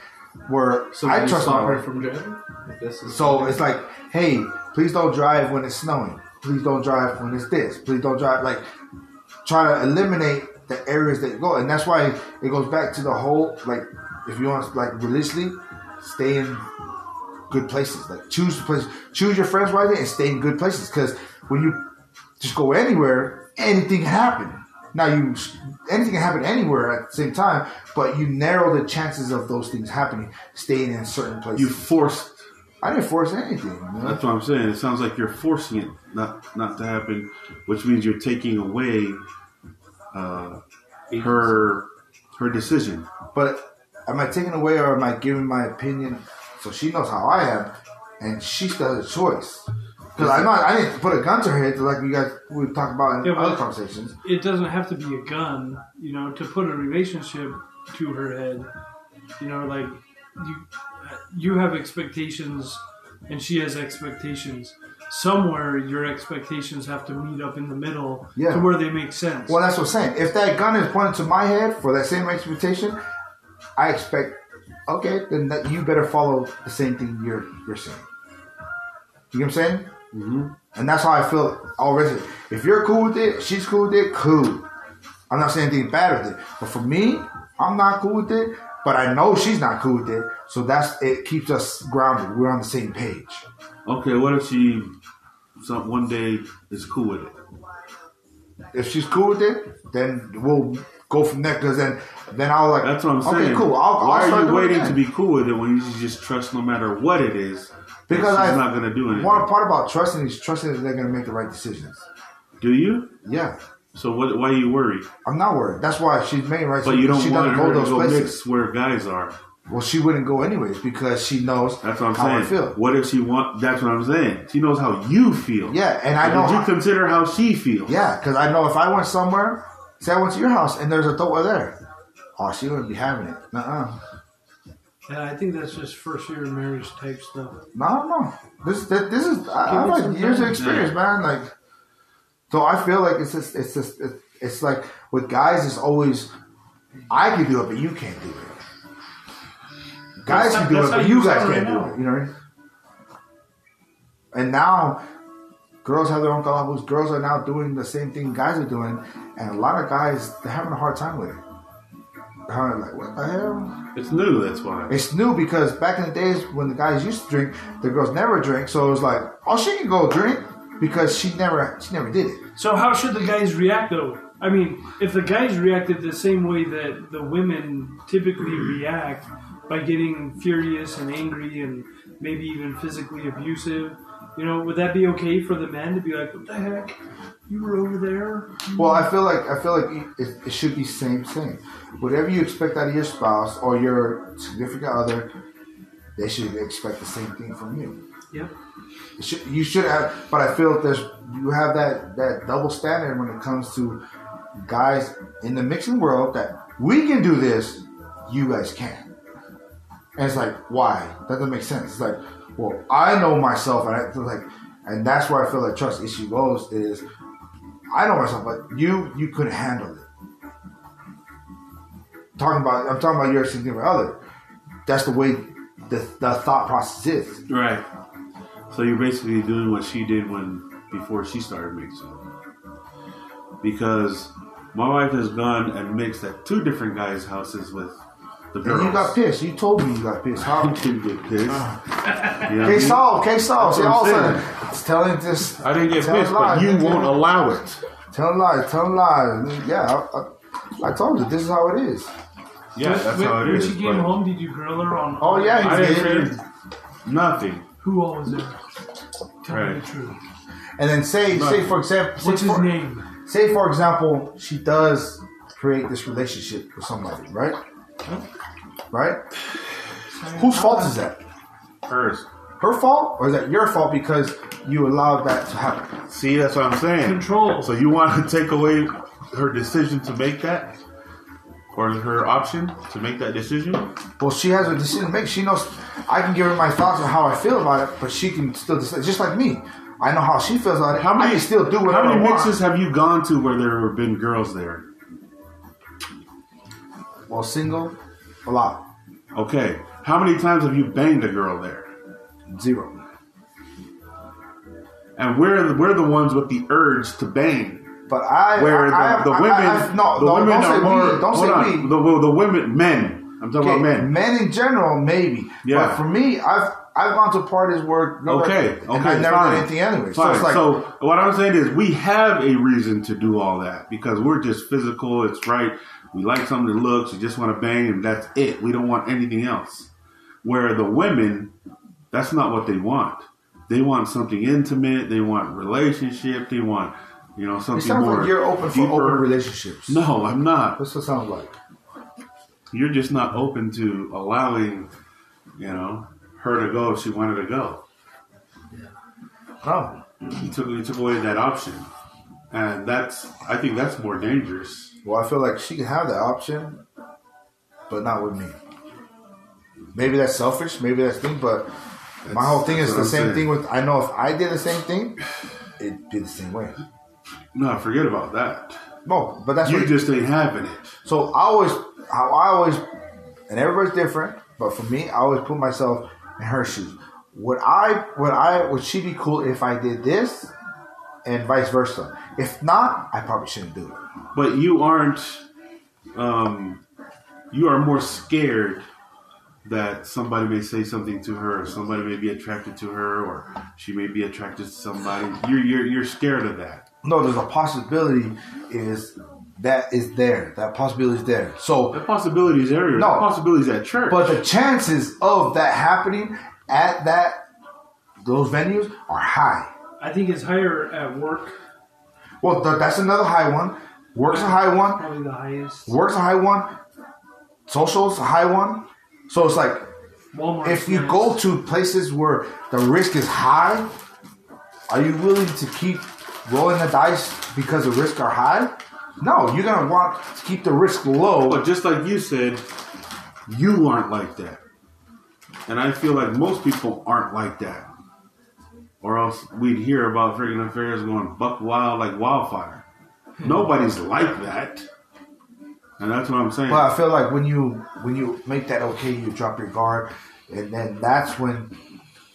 where So I I trust my stop her from driving. If this So it's like, hey, please don't drive when it's snowing. Please don't drive when it's this. Please don't drive. Like, try to eliminate the areas that you go, and that's why it goes back to the whole like, if you want like religiously, stay in good places. Like, choose the place, choose your friends wisely, and stay in good places. Because when you just go anywhere, anything can happen. Now you anything can happen anywhere at the same time, but you narrow the chances of those things happening, staying in certain places. You forced. I didn't force anything. You know? That's what I'm saying. It sounds like you're forcing it not not to happen, which means you're taking away uh, her her decision. But am I taking away or am I giving my opinion so she knows how I am and she still has a choice? Because I'm not, I didn't put a gun to her head like you guys we talked about in Yeah, other conversations. It doesn't have to be a gun, you know, to put a relationship to her head. You know, like you you have expectations and she has expectations. Somewhere your expectations have to meet up in the middle Yeah. to where they make sense. Well, that's what I'm saying. If that gun is pointed to my head for that same expectation, I expect, okay, then that you better follow the same thing you're you're saying. You know what I'm saying? Mm-hmm. And that's how I feel already. If you're cool with it, she's cool with it, cool. I'm not saying anything bad with it. But for me, I'm not cool with it. But I know she's not cool with it. So that's it keeps us grounded. We're on the same page. Okay, what if she some one day is cool with it. If she's cool with it, then we'll go from there. Because then, then I was like. That's what I'm okay, saying. cool. I'll, Why I'll are you waiting to be cool with it when you just trust no matter what it is? Because I'm not gonna do anything. One part about trusting is trusting that they're gonna make the right decisions. Do you? Yeah, So what? Why are you worried? I'm not worried. That's why she's made right. But you don't she want her go to those go places. mix where guys are. Well, she wouldn't go anyways because she knows That's what I'm how saying. I feel. What if she want? That's what I'm saying. She knows how you feel. Yeah, and I But know. Did you how- consider how she feels? yeah, because I know if I went somewhere, say I went to your house and there's a thrower there, oh, she wouldn't be having it. Uh-uh. Yeah, I think that's just first year of marriage type stuff. No, no. This this, this is I, I like years of experience, man. Like, so I feel like it's just it's just it, it's like with guys, it's always I can do it, but you can't do it. Guys That's can do it, but you you guys can't right do it. You know what I mean? And now, girls have their own kalapus. Girls are now doing the same thing guys are doing, and a lot of guys they're having a hard time with it. They're having like, what the hell? It's new. That's why. It's new because back in the days when the guys used to drink, the girls never drink. So it was like, oh, she can go drink because she never, she never did it. So how should the guys react though? I mean, if the guys reacted the same way that the women typically react by getting furious and angry and maybe even physically abusive, you know, would that be okay for the men to be like, "What the heck? You were over there." Well, I feel like I feel like it, it should be same same. Whatever you expect out of your spouse or your significant other, they should expect the same thing from you. Yep. It should, you should have, but I feel that there's you have that that double standard when it comes to guys in the mixing world that we can do this, you guys can't. And it's like, why? That doesn't make sense. It's like, well, I know myself, and I feel like, and that's where I feel like trust issue goes is, I know myself, but you you couldn't handle it. Talking about, I'm talking about your significant other. That's the way the, the thought process is. Right. So you're basically doing what she did when before she started mixing. Because my wife has gone and mixed at two different guys' houses with the girls. And you got pissed. You told me you got pissed. How? I didn't get pissed. Ah. You know what I K? Saul, K Saul. That's See, all of a sudden, it's telling this. I didn't get pissed, but you won't allow it. Telling lies, telling lies. Yeah, I, I, I told you this is how it is. Yeah, that's when, how it when is. she came but home, did you grill her on? Oh yeah, I he didn't did. nothing. Who all was there? Tell me the truth. And then say, say for example, say What's his for, name? say for example, she does create this relationship with somebody, right? Right? Whose fault is that? Hers. Her fault, or is that your fault because you allowed that to happen? See, that's what I'm saying. Control. So you want to take away her decision to make that, or her option to make that decision? Well, she has a decision to make. She knows I can give her my thoughts on how I feel about it, but she can still decide. Just like me, I know how she feels about it. How many I can still do whatever How many mixes have you gone to where there have been girls there? Well, single, a lot, Okay. How many times have you banged a girl there? zero. And we're we're the ones with the urge to bang. But I, Where I, the, the I, women, I, no, the no, women don't are say more. we. Don't hold say on. The, well, the women, men. I'm talking Okay, about men. Men in general, maybe. Yeah. But for me, I've I've gone to parties where no, Okay, okay, I never fine. did anything anyway. So Fine. it's like so what I'm saying is, we have a reason to do all that because we're just physical. It's right. We like something that looks. We just want to bang, and that's it. We don't want anything else. Where the women, that's not what they want. They want something intimate. They want relationship. They want, you know, it something sounds more. like you're open for deeper. open relationships. No, I'm not. that's what it sounds like. You're just not open to allowing, you know, her to go if she wanted to go. No. You took you took away that option, and that's I think that's more dangerous. Well, I feel like she can have that option, but not with me. Maybe that's selfish. Maybe that's thing. But my whole thing is the I'm same saying. thing with. I know if I did the same thing, it'd be the same way. No, forget about that. No, but that's You what. just ain't having it. so I always, how I always, and everybody's different. But for me, I always put myself in her shoes. Would I? Would I? Would she be cool if I did this, and vice versa? If not, I probably shouldn't do it. But you aren't. Um, you are more scared that somebody may say something to her, or somebody may be attracted to her, or she may be attracted to somebody. You're you're you're scared of that. No, there's a possibility is that is there. That possibility is there. So, The possibility is there. No. The possibility is at church. but the chances of that happening at that those venues are high. I think it's higher at work, Well, th- that's another high one. Work's a high one. probably the highest. Work's a high one. Social's a high one. So it's like Walmart. if you go to places where the risk is high, are you willing to keep rolling the dice because the risks are high? No, you're gonna want to keep the risk low. But just like you said, you aren't like that. And I feel like most people aren't like that. Or else we'd hear about freaking affairs going buck wild like wildfire. Nobody's like that. And that's what I'm saying. But I feel like when you when you make that okay, you drop your guard, and then that's when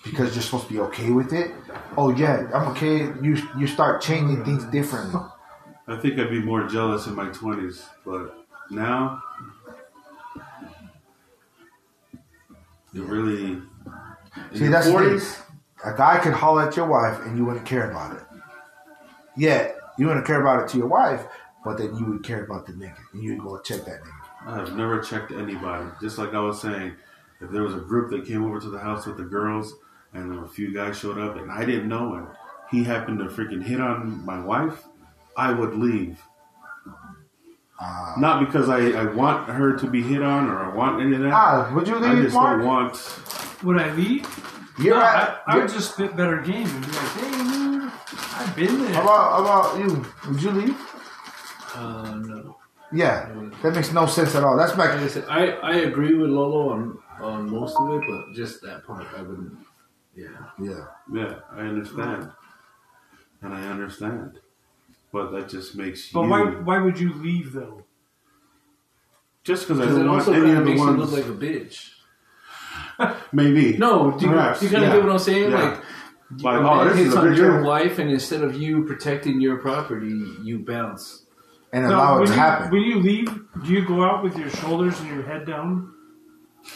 because you're supposed to be okay with it. Oh yeah, I'm okay. You you start changing things differently. I think I'd be more jealous in my 20s. But now, it really. See, that's the 40s, thing. A guy could holler at your wife and you wouldn't care about it. Yet you wouldn't care about it to your wife, but then you would care about the nigga and you'd go check that nigga. I have never checked anybody. Just like I was saying, if there was a group that came over to the house with the girls and a few guys showed up and I didn't know and he happened to freaking hit on my wife, I would leave. Uh, Not because I, I want her to be hit on or I want any of that. ah, would you leave? I just Mark? don't want. Would I leave? You're no, at, I, I would just spit better game and be like, hey, dude, I've been there. how about how about you? Would you leave? Uh, no. Yeah, that makes no sense at all. That's my. like I said, I, I agree with Lolo on on most of it, but just that part I wouldn't. Yeah. yeah. Yeah, I understand. And I understand. But that just makes but you. why why would you leave though? Just because I Because it don't want also any of of the makes you ones. look like a bitch. maybe. No, do you, Perhaps, you kind of yeah. get what I'm saying? Yeah. Like, Like, a oh, this hits is a on bitch. your wife, and instead of you protecting your property, you bounce. And No, allow it when to you, happen. When you leave, do you go out with your shoulders and your head down,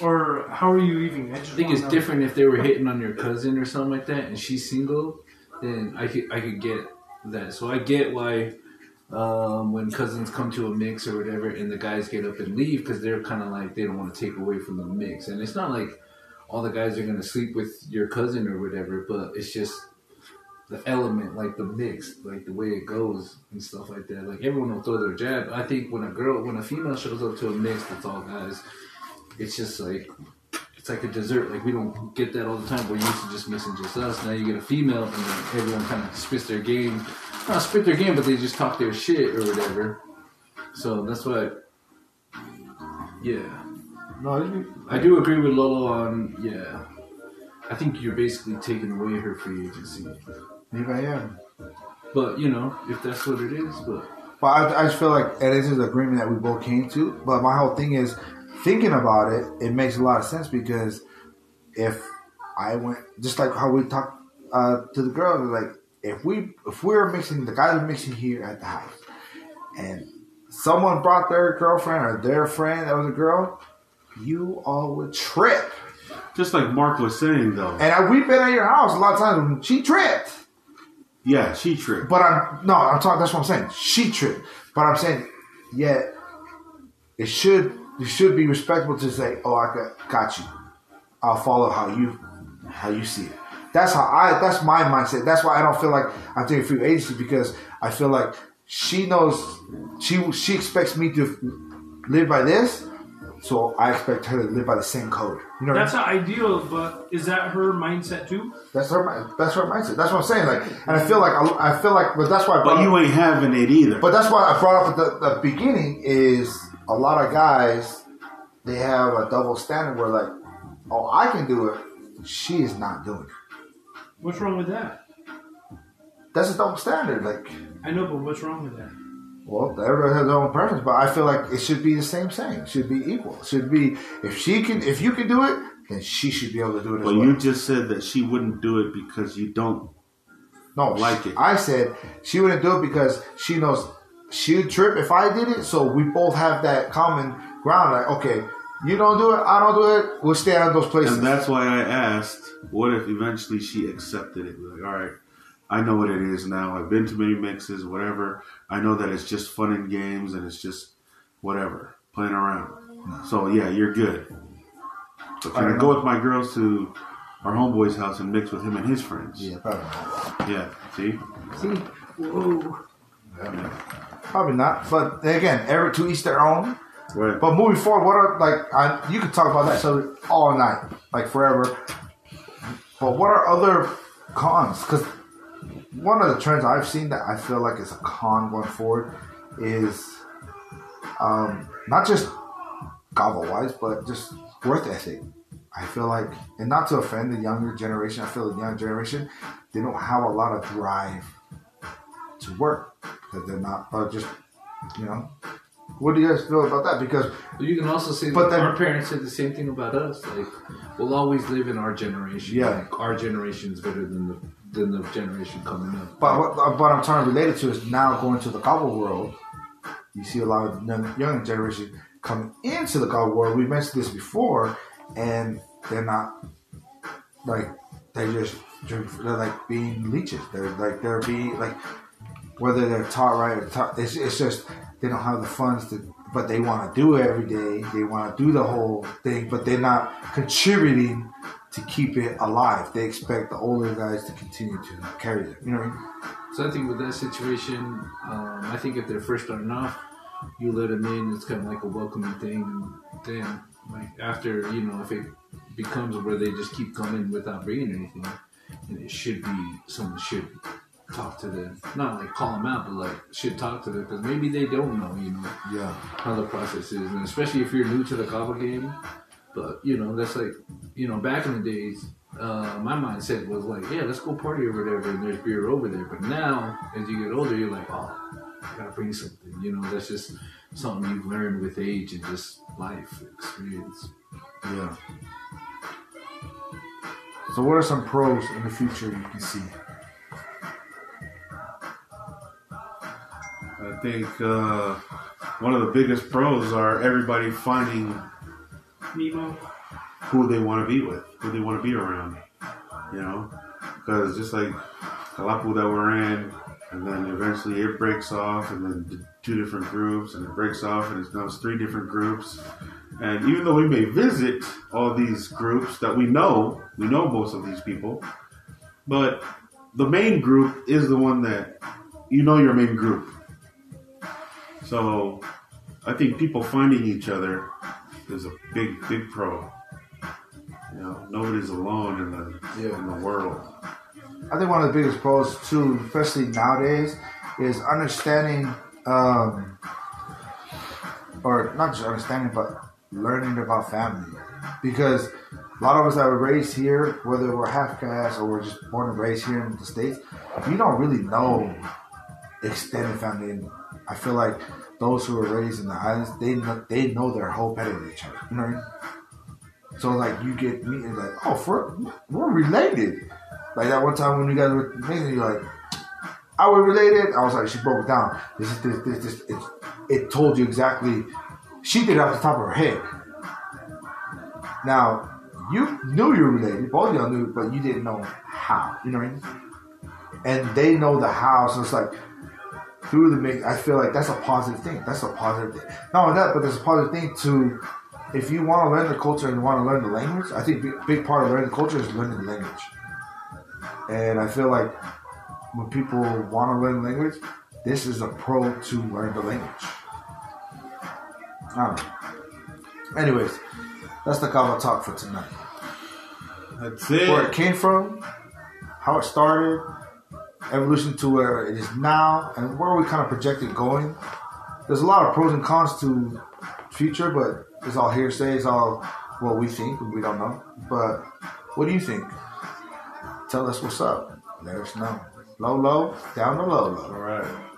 or how are you leaving? I just I think wanna it's know. different if they were hitting on your cousin or something like that, and she's single. Then I could I could get that. So I get why um, when cousins come to a mix or whatever, and the guys get up and leave because they're kind of like they don't want to take away from the mix, and it's not like all the guys are gonna sleep with your cousin or whatever, but it's just the element, like the mix, like the way it goes and stuff like that. Like everyone will throw their jab. I think when a girl, when a female shows up to a mix that's all guys, it's just like it's like a dessert. Like we don't get that all the time. We're used to just mixing just us. Now you get a female, and everyone kind of spits their game. Not spit their game, but they just talk their shit or whatever. So that's why. Yeah, No, I do agree with Lolo on yeah. I think you're basically taking away her free agency. maybe I am. But you know, if that's what it is, but But I, I just feel like it is an agreement that we both came to. But my whole thing is thinking about it. It makes a lot of sense because if I went just like how we talked uh, to the girls, like if we if we were mixing the guys were mixing here at the house, and someone brought their girlfriend or their friend that was a girl, you all would trip. Just like Mark was saying, though. And I, we've been at your house a lot of times when she tripped. Yeah, she tripped. But I'm no, I'm talking. That's what I'm saying. She tripped, but I'm saying, yet it should it should be respectful to say, "Oh, I got, got you. I'll follow how you how you see it." That's how I. That's my mindset. That's why I don't feel like I'm taking free agency because I feel like she knows she she expects me to live by this, so I expect her to live by the same code. You know, That's not ideal, but is that her mindset too? that's her. That's her mindset. That's what I'm saying. Like, and I feel like I, I feel like, but that's why. I brought but up- you ain't having it either. But that's why I brought up at the, the beginning is a lot of guys they have a double standard where like, oh, I can do it, she is not doing it. What's wrong with that? That's a double standard. Like, I know, but what's wrong with that? Well, everybody has their own preference, but I feel like it should be the same thing. It should be equal. It should be if she can, if you can do it, then she should be able to do it as But well. you just said that she wouldn't do it because you don't. No, Like she- it. I said she wouldn't do it because she knows she would trip if I did it. So we both have that common ground. Like, okay, You don't do it. I don't do it. We'll stay out of those places. And that's why I asked, what if eventually she accepted it? Like, all right, I know what it is now. I've been to many mixes, whatever. I know that it's just fun and games and it's just whatever, playing around. So yeah, you're good. But can I, don't go with my girls to our homeboy's house and mix with him and his friends? yeah, probably not. Yeah, see? See, whoa. Probably not. But again, every to each their own. Right. But moving forward, what are like I, you could talk about that so all night, like forever. But what are other cons? Because one of the trends I've seen that I feel like is a con going forward is um, not just kava wise, but just worth ethic. I feel like, and not to offend the younger generation, I feel the younger generation they don't have a lot of drive to work because they're not, or just you know. What do you guys feel about that? Because you can also say But that then- our parents said the same thing about us. Like, we'll always live in our generation. Yeah. Like, our generation is better than the than the generation coming up. But what, what I'm trying to relate it to is now going to the kava world. You see a lot of young, young generation coming into the kava world. We mentioned this before, and they're not like they're just they're like being leeches. They're like they're being like whether they're taught right or taught. It's, it's just they don't have the funds to, but they want to do it every day. They want to do the whole thing, but they're not contributing to keep it alive. They expect the older guys to continue to carry them. You know what I mean? So I think with that situation, um, I think if they're first starting off, you let them in. It's kind of like a welcoming thing, and then like after you know if it becomes where they just keep coming without bringing anything, then it should be someone should talk to them, not like call them out, but like should talk to them because maybe they don't know, you know, Yeah. how the process is, and especially if you're new to the kava game. But you know, that's like you know, back in the days, uh, my mindset was like, yeah, let's go party or whatever, and there's beer over there. But now, as you get older, you're like, oh, I gotta bring something. You know, that's just something you've learned with age and just life experience. Yeah. So, what are some pros in the future you can see? I think uh, one of the biggest pros are everybody finding Nemo. who they want to be with, who they want to be around. You know, because just like Kalapu that we're in, and then eventually it breaks off, and then two different groups, and it breaks off, and it's now it's three different groups. And even though we may visit all these groups that we know, we know most of these people, but the main group is the one that you know your main group. So I think people finding each other is a big, big pro. You know, nobody's alone in the Yeah. in the world. I think one of the biggest pros too, especially nowadays, is understanding, um, or not just understanding, but learning about family. Because a lot of us that were raised here, whether we're half caste or we're just born and raised here in the states, you don't really know extended family. And I feel like those who were raised in the islands, they know, they know their whole better other. You know I mean? So like you get me and like, oh, for, we're related. Like that one time when you guys were making, you're like, "Are we related?" I was like, she broke it down. This is this this, this it, it told you exactly. She did it off the top of her head. Now you knew you were related, both of y'all knew, but you didn't know how. You know what I mean? And they know the how, so it's like through the mix. I feel like that's a positive thing. That's a positive thing. Not only that, but there's a positive thing to if you want to learn the culture and you want to learn the language. I think a big part of learning the culture is learning the language. And I feel like when people want to learn language, this is a pro to learn the language. I don't know. Anyways, that's the Kava talk for tonight. That's it. Where it it. came from, how it started, evolution to where it is now, and where we kind of project it going. There's a lot of pros and cons to future, but it's all hearsay. It's all what we think. We don't know. But what do you think? Tell us what's up. Let us know. Low, low, down the low, low. All right.